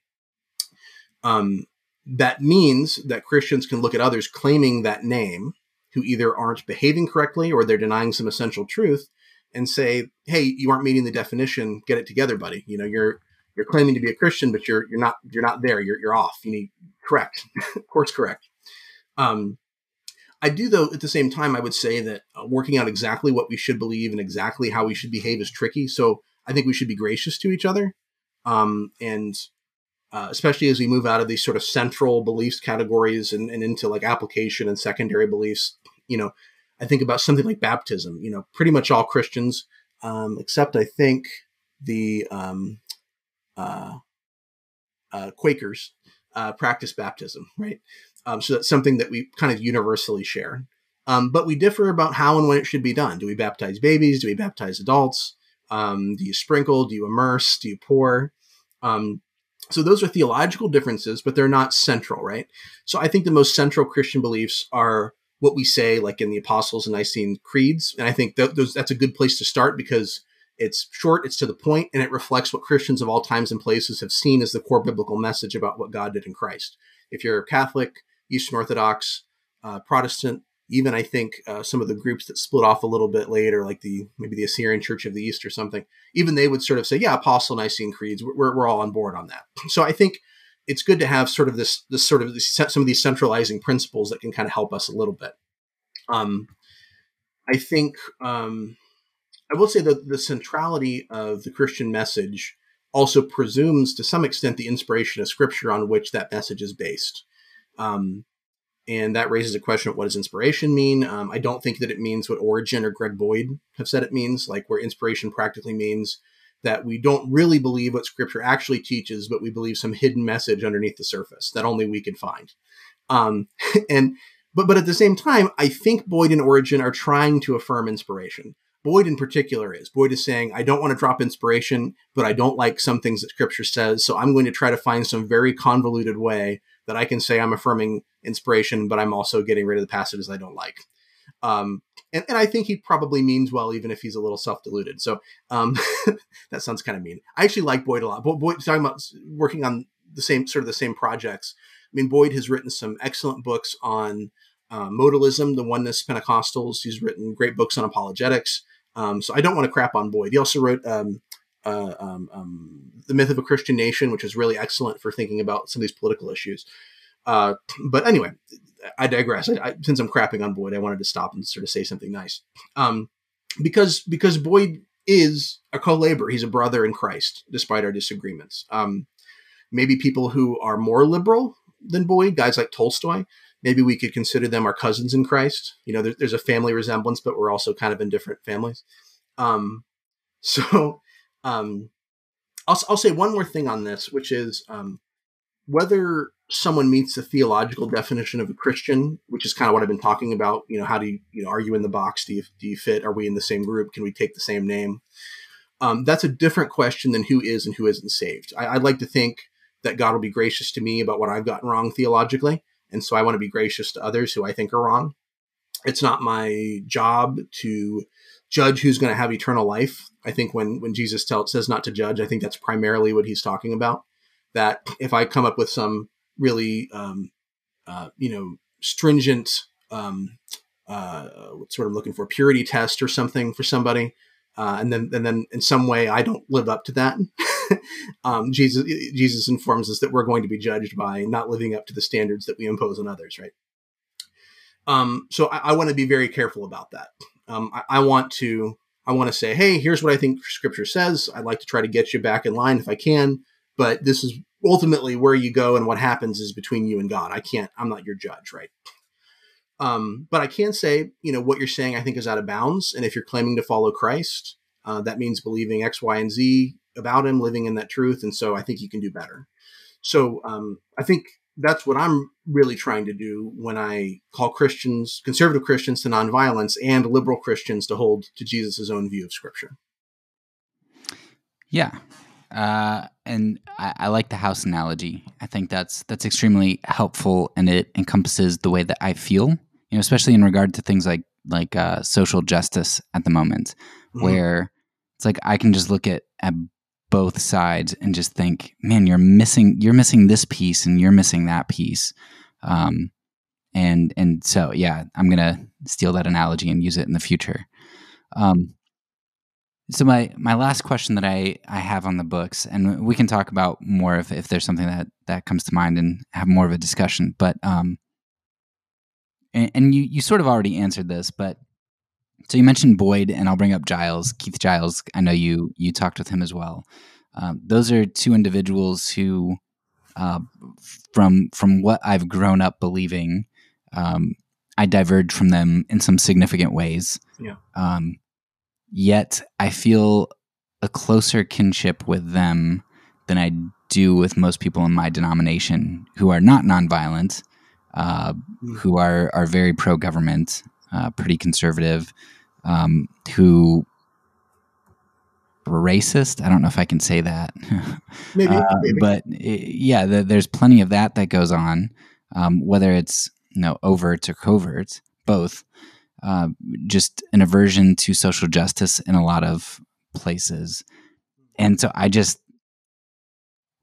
B: Um, that means that Christians can look at others claiming that name who either aren't behaving correctly or they're denying some essential truth and say, "Hey, you aren't meeting the definition. Get it together, buddy. You know, you're you're claiming to be a Christian, but you're you're not you're not there. You're you're off. You need correct, course correct. Um, I do though at the same time I would say that uh, working out exactly what we should believe and exactly how we should behave is tricky. So I think we should be gracious to each other, um, and uh, especially as we move out of these sort of central beliefs categories and, and into like application and secondary beliefs. You know, I think about something like baptism. You know, pretty much all Christians, um, except I think the um, uh, uh, Quakers uh, practice baptism, right? Um, so that's something that we kind of universally share. Um, but we differ about how and when it should be done. Do we baptize babies? Do we baptize adults? Um, do you sprinkle? Do you immerse? Do you pour? Um, so those are theological differences, but they're not central, right? So I think the most central Christian beliefs are what we say, like in the Apostles and Nicene creeds, and I think those, that's a good place to start because it's short, it's to the point, and it reflects what Christians of all times and places have seen as the core biblical message about what God did in Christ. If you're Catholic, Eastern Orthodox, uh, Protestant, even I think uh, some of the groups that split off a little bit later, like the maybe the Assyrian Church of the East or something, even they would sort of say, "Yeah, Apostle Nicene creeds, we're, we're all on board on that." So I think it's good to have sort of this this sort of this, some of these centralizing principles that can kind of help us a little bit. Um, I think um, I will say that the centrality of the Christian message also presumes, to some extent, the inspiration of Scripture on which that message is based. Um, and that raises a question of what does inspiration mean? Um, I don't think that it means what Origen or Greg Boyd have said it means, like where inspiration practically means that we don't really believe what Scripture actually teaches, but we believe some hidden message underneath the surface that only we can find. Um, and but but at the same time, I think Boyd and Origen are trying to affirm inspiration. Boyd in particular is. Boyd is saying, I don't want to drop inspiration, but I don't like some things that scripture says. So I'm going to try to find some very convoluted way that I can say I'm affirming inspiration, but I'm also getting rid of the passages I don't like. Um, and, and I think he probably means well, even if he's a little self deluded. So um, that sounds kind of mean. I actually like Boyd a lot. Boyd talking about working on the same sort of the same projects. I mean, Boyd has written some excellent books on uh, modalism, the oneness Pentecostals. He's written great books on apologetics. Um, so I don't want to crap on Boyd. He also wrote um, uh, um, um, The Myth of a Christian Nation, which is really excellent for thinking about some of these political issues. Uh, but anyway, I digress. I, I, since I'm crapping on Boyd, I wanted to stop and sort of say something nice. Um, because because Boyd is a co-laborer. He's a brother in Christ, despite our disagreements. Um, maybe people who are more liberal than Boyd, guys like Tolstoy, maybe we could consider them our cousins in Christ. You know, there, there's a family resemblance, but we're also kind of in different families. Um, so um, I'll, I'll say one more thing on this, which is um, whether someone meets the theological definition of a Christian, which is kind of what I've been talking about. You know, how do you, you know, are you in the box? Do you, do you fit? Are we in the same group? Can we take the same name? Um, that's a different question than who is and who isn't saved. I, I'd like to think that God will be gracious to me about what I've gotten wrong theologically. And so I want to be gracious to others who I think are wrong. It's not my job to judge who's going to have eternal life. I think when, when Jesus tell, says not to judge, I think that's primarily what he's talking about. That if I come up with some really, um, uh, you know, stringent, um, uh, what sort of looking for purity test or something for somebody, uh, and then and then in some way I don't live up to that. um, Jesus Jesus informs us that we're going to be judged by not living up to the standards that we impose on others, right? Um, so I, I want to be very careful about that. Um, I, I, want to I want to say, hey, here's what I think Scripture says. I'd like to try to get you back in line if I can, but this is ultimately where you go and what happens is between you and God. I can't. I'm not your judge, right? Um, but I can say, you know, what you're saying I think is out of bounds. And if you're claiming to follow Christ, uh, that means believing X, Y, and Z about him, living in that truth. And so I think you can do better. So um, I think that's what I'm really trying to do when I call Christians, conservative Christians, to nonviolence and liberal Christians to hold to Jesus' own view of Scripture.
A: Yeah. Uh, and I, I, like the house analogy. I think that's that's extremely helpful, and it encompasses the way that I feel. You know, especially in regard to things like like uh, social justice at the moment, mm-hmm. where it's like I can just look at at both sides and just think, man, you're missing you're missing this piece and you're missing that piece. Um, and and so yeah, I'm gonna steal that analogy and use it in the future. Um, so my my last question that I I have on the books, and we can talk about more if if there's something that that comes to mind and have more of a discussion. But um, and, and you you sort of already answered this, but so you mentioned Boyd, and I'll bring up Giles, Keith Giles. I know you you talked with him as well. Um, those are two individuals who, uh, from from what I've grown up believing, um, I diverge from them in some significant ways.
B: Yeah.
A: Um, yet I feel a closer kinship with them than I do with most people in my denomination who are not nonviolent, uh, mm. who are are very pro government, uh, pretty conservative, um, who racist. I don't know if I can say that.
B: maybe, uh, maybe.
A: but it, yeah, the, there's plenty of that that goes on, um, whether it's you know overt or covert, both. Uh, just an aversion to social justice in a lot of places, and so I just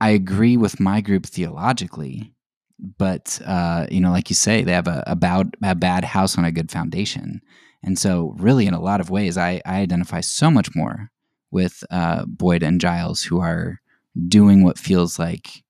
A: I agree with my group theologically, but uh, you know, like you say, they have a, a, bad, a bad house on a good foundation. And so, really, in a lot of ways, I, I identify so much more with uh, Boyd and Giles, who are doing what feels like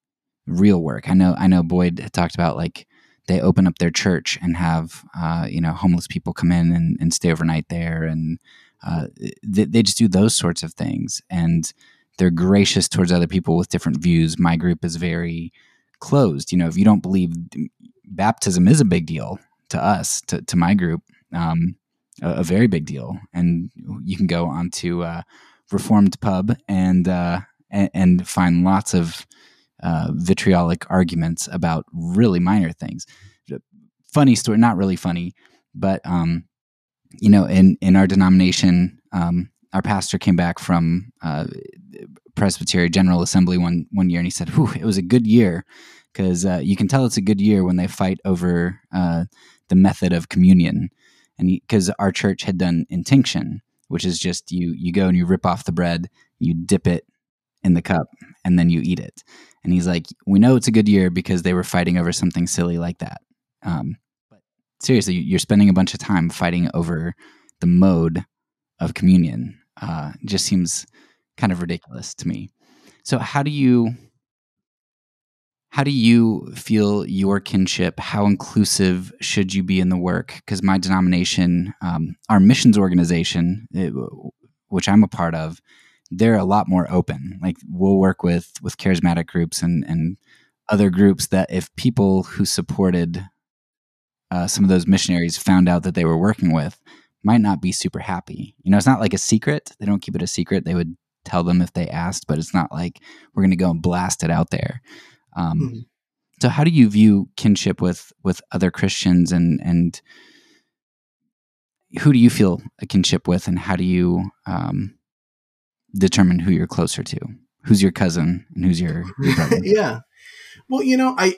A: real work. I know, I know. Boyd talked about like they open up their church and have uh, you know homeless people come in and, and stay overnight there, and uh, they, they just do those sorts of things. And they're gracious towards other people with different views. My group is very closed. You know, if you don't believe baptism is a big deal to us, to, to my group, um, a, a, very big deal. And you can go onto uh, Reformed Pub and, uh, and, and find lots of uh, vitriolic arguments about really minor things. Funny story, not really funny, but um, you know, in in our denomination, um, our pastor came back from uh, General Assembly one one year, and he said, "Whew, it was a good year." Because uh, you can tell it's a good year when they fight over uh, the method of communion, and because our church had done intinction, which is just you you go and you rip off the bread, you dip it in the cup, and then you eat it. And he's like, "We know it's a good year because they were fighting over something silly like that." Um, but seriously, you're spending a bunch of time fighting over the mode of communion. Uh, just seems kind of ridiculous to me. So how do you how do you feel your kinship? How inclusive should you be in the work? Because my denomination, um, our missions organization, it, which I'm a part of, they're a lot more open. Like we'll work with with charismatic groups and and other groups that if people who supported uh, some of those missionaries found out that they were working with, might not be super happy. You know, it's not like a secret. They don't keep it a secret. They would tell them if they asked, but it's not like we're going to go and blast it out there. Um, mm-hmm. So, how do you view kinship with with other Christians, and and who do you feel a kinship with, and how do you um, determine who you're closer to? Who's your cousin, and who's your, your brother?
B: yeah. Well, you know, I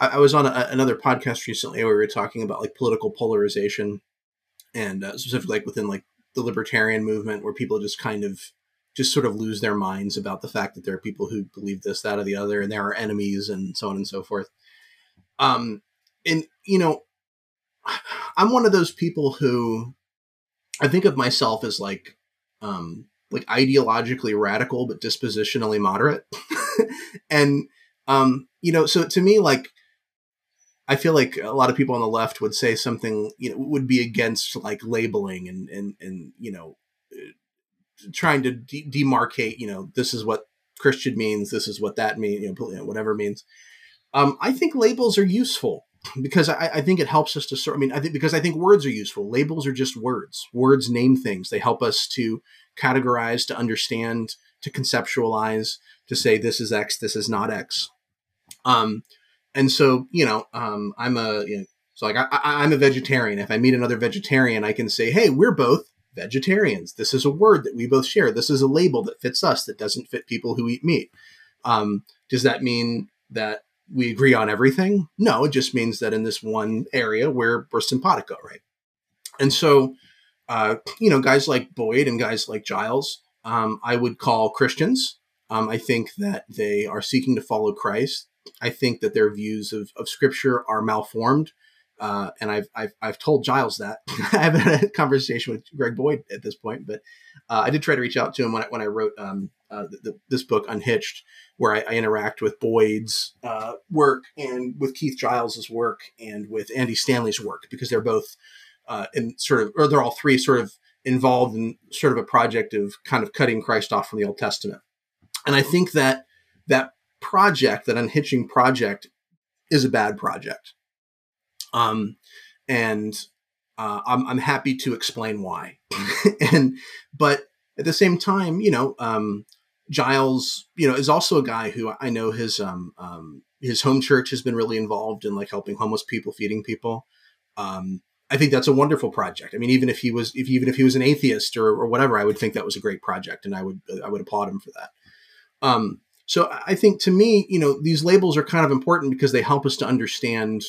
B: I was on a, another podcast recently where we were talking about like political polarization, and uh, specifically like within like the libertarian movement where people just kind of just sort of lose their minds about the fact that there are people who believe this, that, or the other, and there are enemies and so on and so forth. Um, and you know, I'm one of those people who I think of myself as like, um, like ideologically radical but dispositionally moderate, and um, you know, so to me, like I feel like a lot of people on the left would say something, you know, would be against like labeling and and and you know, trying to de- demarcate. You know, this is what Christian means. This is what that means. You know, whatever means. Um, I think labels are useful because I, I, think it helps us to sort. I mean, I think because I think words are useful. Labels are just words. Words name things. They help us to categorize, to understand, to conceptualize, to say this is X, this is not X. Um, and so, you know, um, I'm a, you know, so like I, am a vegetarian. If I meet another vegetarian, I can say, hey, we're both vegetarians. This is a word that we both share. This is a label that fits us that doesn't fit people who eat meat. Um, does that mean that we agree on everything? No, it just means that in this one area we're we're simpatico, right? And so, uh, you know, guys like Boyd and guys like Giles, um, I would call Christians. Um, I think that they are seeking to follow Christ. I think that their views of, of scripture are malformed. Uh, and I've, I've, I've told Giles that I haven't had a conversation with Greg Boyd at this point, but uh, I did try to reach out to him when I, when I wrote um, uh, the, the, this book Unhitched, where I, I interact with Boyd's uh, work and with Keith Giles's work and with Andy Stanley's work because they're both uh, in sort of, or they're all three sort of involved in sort of a project of kind of cutting Christ off from the Old Testament. And I think that that project, that unhitching project, is a bad project. Um, and uh, I'm, I'm happy to explain why. and but at the same time, you know, um, Giles, you know, is also a guy who I know his um, um, his home church has been really involved in like helping homeless people, feeding people. Um, I think that's a wonderful project. I mean, even if he was, if even if he was an atheist or, or whatever, I would think that was a great project, and I would I would applaud him for that. Um, so I think to me, you know, these labels are kind of important because they help us to understand.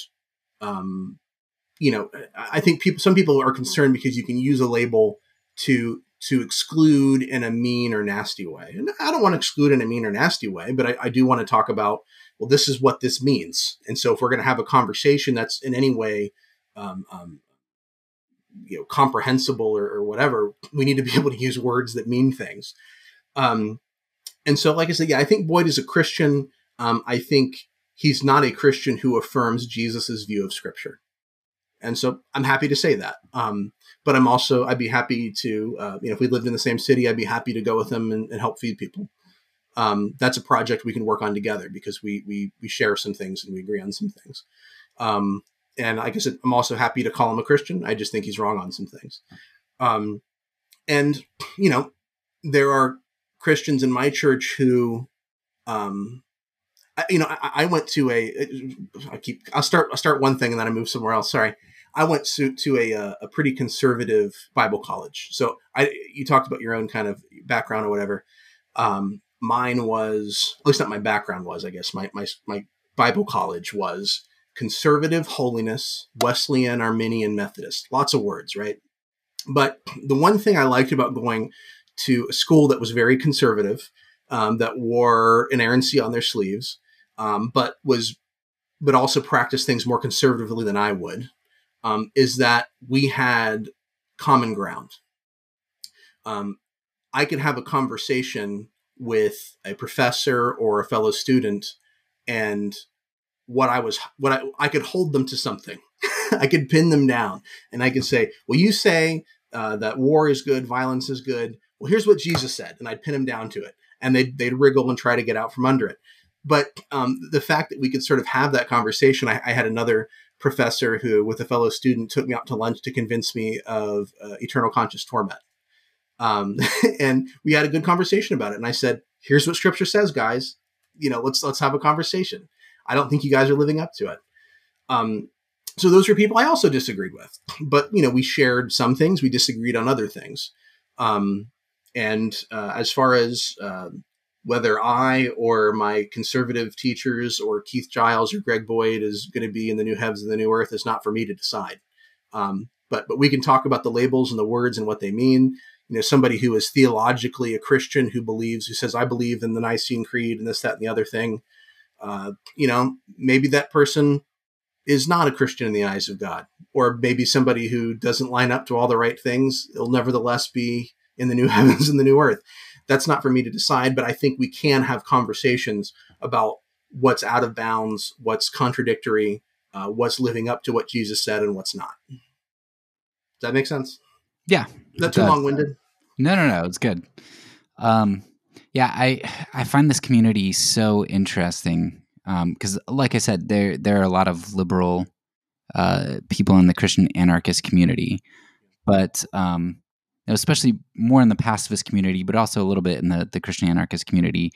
B: Um, you know, I think people, some people are concerned because you can use a label to to exclude in a mean or nasty way. And I don't want to exclude in a mean or nasty way, but I, I do want to talk about, well, this is what this means. And so if we're going to have a conversation that's in any way, um, um, you know, comprehensible or, or, whatever, we need to be able to use words that mean things. Um, and so, like I said, yeah, I think Boyd is a Christian. Um, I think he's not a Christian who affirms Jesus's view of Scripture. And so I'm happy to say that. Um, but I'm also, I'd be happy to, uh, you know, if we lived in the same city, I'd be happy to go with him and, and help feed people. Um, that's a project we can work on together because we, we, we share some things and we agree on some things. Um, and like I said, I'm also happy to call him a Christian. I just think he's wrong on some things. Um, and, you know, there are Christians in my church who, um, you know, I, I, went to a. I keep. I'll start. I'll start one thing and then I move somewhere else. Sorry. I went to, to a, uh, a pretty conservative Bible college. So I, you talked about your own kind of background or whatever. Um, mine was, at least not my background was, I guess my, my, my Bible college was conservative holiness, Wesleyan, Arminian, Methodist. Lots of words, right? But the one thing I liked about going to a school that was very conservative, um, that wore inerrancy on their sleeves, um, but was, but also practiced things more conservatively than I would um, is that we had common ground. Um, I could have a conversation with a professor or a fellow student, and what I was, what I, I could hold them to something. I could pin them down, and I could say, "Well, you say uh, that war is good, violence is good. Well, here's what Jesus said," and I'd pin them down to it, and they'd they'd wriggle and try to get out from under it. But um, the fact that we could sort of have that conversation, I, I had another professor who, with a fellow student, took me out to lunch to convince me of uh, eternal conscious torment. Um, and we had a good conversation about it. And I said, "Here's what Scripture says, guys. You know, let's let's have a conversation. I don't think you guys are living up to it." Um, so those were people I also disagreed with, but you know, we shared some things, we disagreed on other things. Um, and uh, as far as uh, whether I or my conservative teachers or Keith Giles or Greg Boyd is going to be in the new heavens and the new earth is not for me to decide. Um, but but we can talk about the labels and the words and what they mean. You know, somebody who is theologically a Christian who believes, who says, "I believe in the Nicene Creed and this, that, and the other thing." Uh, you know, maybe that person is not a Christian in the eyes of God, or maybe somebody who doesn't line up to all the right things. It'll nevertheless be in the new heavens and the new earth that's not for me to decide, but I think we can have conversations about what's out of bounds, what's contradictory, uh, what's living up to what Jesus said, and what's not. Does that make sense?
A: Yeah.
B: That's too long winded?
A: No, no, no. It's good. Um, yeah, I I find this community so interesting because, um, like I said, there there are a lot of liberal uh, people in the Christian anarchist community, but um, especially more in the pacifist community, but also a little bit in the, the Christian anarchist community.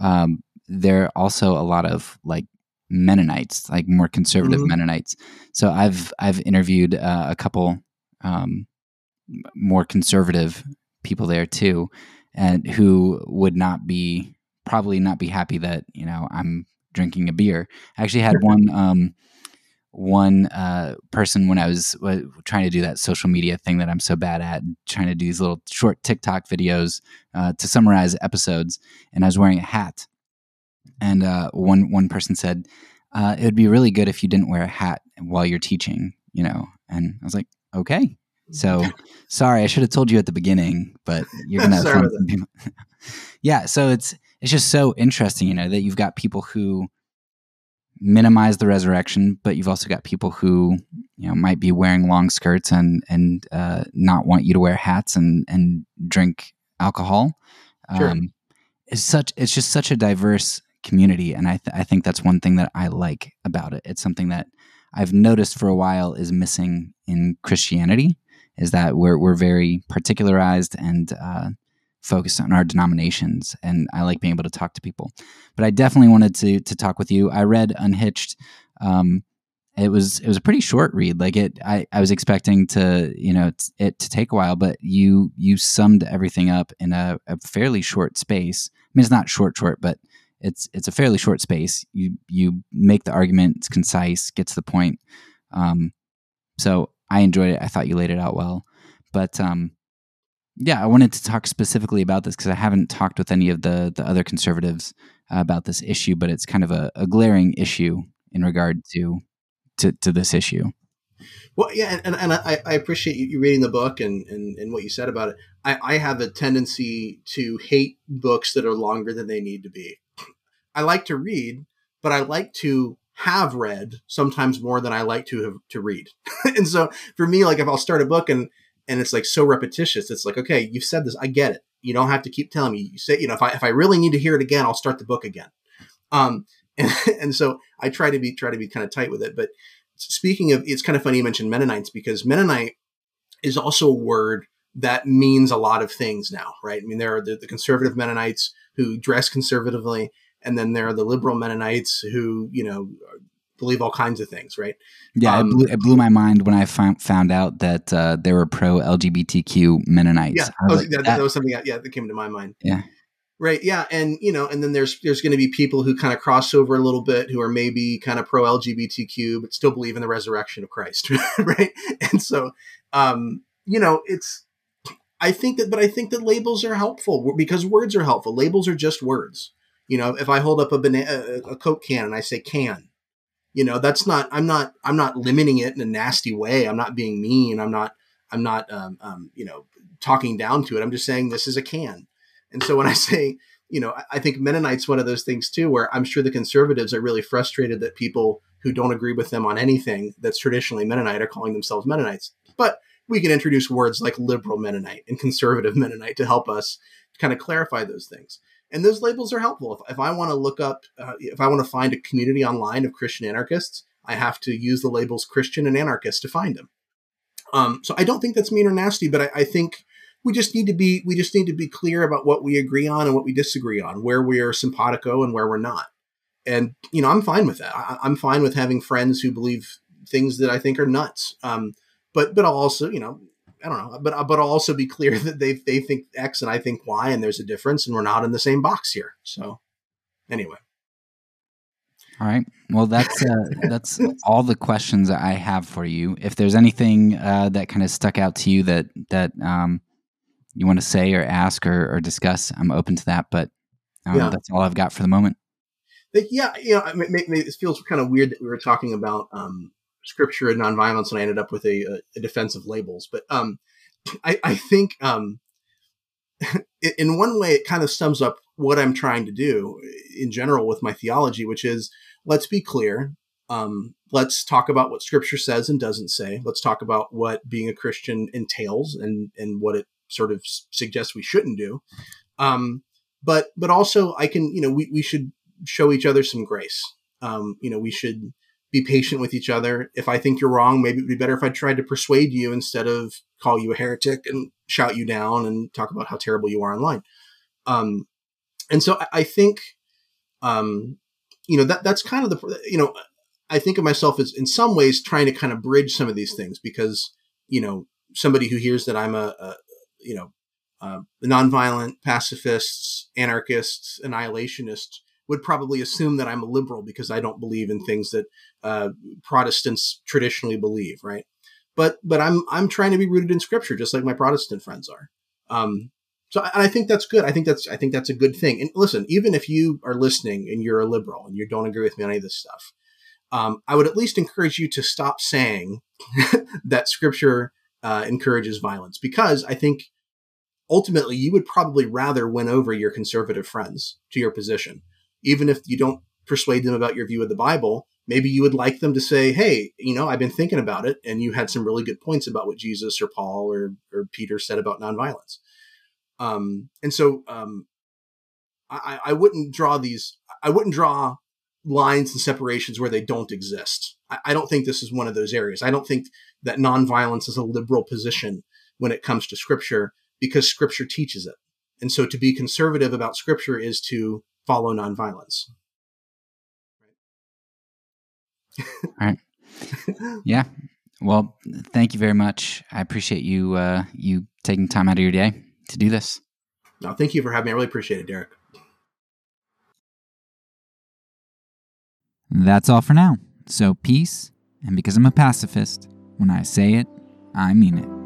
A: Um, there are also a lot of like Mennonites, like more conservative mm-hmm. Mennonites. So I've I've interviewed uh, a couple um, more conservative people there too, and who would not be probably not be happy that you know I'm drinking a beer. I actually had one um, one uh, person when I was uh, trying to do that social media thing that I'm so bad at, trying to do these little short TikTok videos uh, to summarize episodes, and I was wearing a hat. And uh, one one person said, uh, "It would be really good if you didn't wear a hat while you're teaching," you know. And I was like, "Okay." So sorry, I should have told you at the beginning, but you're gonna have fun. yeah, so it's it's just so interesting, you know, that you've got people who minimize the resurrection, but you've also got people who you know might be wearing long skirts and and uh, not want you to wear hats and and drink alcohol. Sure. Um, it's such it's just such a diverse community, and I th- I think that's one thing that I like about it. It's something that I've noticed for a while is missing in Christianity is that we're we're very particularized and uh, focused on our denominations and I like being able to talk to people. But I definitely wanted to to talk with you. I read Unhitched um, it was it was a pretty short read. Like it, I, I was expecting to you know it to take a while, but you you summed everything up in a, a fairly short space. I mean, it's not short short, but it's it's a fairly short space. You you make the argument. It's concise, gets to the point. Um, so I enjoyed it. I thought you laid it out well. But um, yeah, I wanted to talk specifically about this because I haven't talked with any of the the other conservatives uh, about this issue, but it's kind of a, a glaring issue in regard to to, to this issue.
B: Well, yeah, and, and I, I appreciate you reading the book and, and, and what you said about it. I, I have a tendency to hate books that are longer than they need to be. I like to read, but I like to have read sometimes more than I like to have to read. and so for me, like if I'll start a book and and it's like so repetitious, it's like, okay, you've said this, I get it. You don't have to keep telling me. You say, you know, if I if I really need to hear it again, I'll start the book again. Um, and, and so I try to be try to be kind of tight with it. But speaking of, it's kind of funny you mentioned Mennonites because Mennonite is also a word that means a lot of things now, right? I mean, there are the, the conservative Mennonites who dress conservatively, and then there are the liberal Mennonites who, you know, believe all kinds of things, right?
A: Yeah, um, it, blew, it, blew, my mind when I found, found out that uh, there were pro LGBTQ Mennonites.
B: Yeah, was, like, that, that, was something. That, yeah, that came to my mind.
A: Yeah,
B: Right. Yeah. And, you know, and then there's, there's going to be people who kind of cross over a little bit who are maybe kind of pro LGBTQ, but still believe in the resurrection of Christ. right. And so, um, you know, it's, I think that, but I think that labels are helpful because words are helpful. Labels are just words. You know, if I hold up a banana, a Coke can and I say can, you know, that's not, I'm not, I'm not limiting it in a nasty way. I'm not being mean. I'm not, I'm not, um, um, you know, talking down to it. I'm just saying this is a can and so when I say, you know, I think Mennonite's one of those things too, where I'm sure the conservatives are really frustrated that people who don't agree with them on anything that's traditionally Mennonite are calling themselves Mennonites. But we can introduce words like liberal Mennonite and conservative Mennonite to help us kind of clarify those things. And those labels are helpful. If, if I want to look up, uh, if I want to find a community online of Christian anarchists, I have to use the labels Christian and anarchist to find them. Um, so I don't think that's mean or nasty, but I, I think we just need to be we just need to be clear about what we agree on and what we disagree on, where we are simpatico and where we're not. And you know, I'm fine with that. I, am fine with having friends who believe things that I think are nuts. Um, but but I'll also you know I don't know, but but I'll also be clear that they they think X and I think Y, and there's a difference, and we're not in the same box here. So anyway.
A: All right. Well, that's uh, that's all the questions I have for you. If there's anything uh, that kind of stuck out to you that that um, you want to say or ask or, or discuss, I'm open to that. But um, yeah. that's all I've got for the moment.
B: Yeah, you know, it feels kind of weird that we were talking about um, scripture and nonviolence, and I ended up with a, a defense of labels. But um, I, I, think um, in one way, it kind of sums up what I'm trying to do in general with my theology, which is let's be clear. Um, let's talk about what scripture says and doesn't say. Let's talk about what being a Christian entails and, and what it sort of suggests we shouldn't do. Um, but but also I can you know we we should show each other some grace. Um, you know we should be patient with each other. If I think you're wrong, maybe it'd be better if I tried to persuade you instead of call you a heretic and shout you down and talk about how terrible you are online. Um, and so I, I think, um, you know, that that's kind of the, you know, I think of myself as in some ways trying to kind of bridge some of these things because, you know, somebody who hears that I'm a, a, you know, uh, nonviolent pacifists, anarchists, annihilationists would probably assume that I'm a liberal because I don't believe in things that uh, Protestants traditionally believe, right? But but I'm I'm trying to be rooted in Scripture, just like my Protestant friends are. Um, so and I think that's good. I think that's I think that's a good thing. And listen, even if you are listening and you're a liberal and you don't agree with me on any of this stuff, um, I would at least encourage you to stop saying that Scripture uh, encourages violence because I think ultimately you would probably rather win over your conservative friends to your position. Even if you don't persuade them about your view of the Bible, maybe you would like them to say, Hey, you know, I've been thinking about it and you had some really good points about what Jesus or Paul or, or Peter said about nonviolence. Um, and so, um, I, I wouldn't draw these, I wouldn't draw lines and separations where they don't exist. I, I don't think this is one of those areas. I don't think that nonviolence is a liberal position when it comes to scripture because scripture teaches it. And so to be conservative about scripture is to follow nonviolence.
A: All right. yeah. Well, thank you very much. I appreciate you uh, you taking time out of your day to do this.
B: No, thank you for having me. I really appreciate it, Derek.
A: That's all for now. So peace, and because I'm a pacifist, when I say it, I mean it.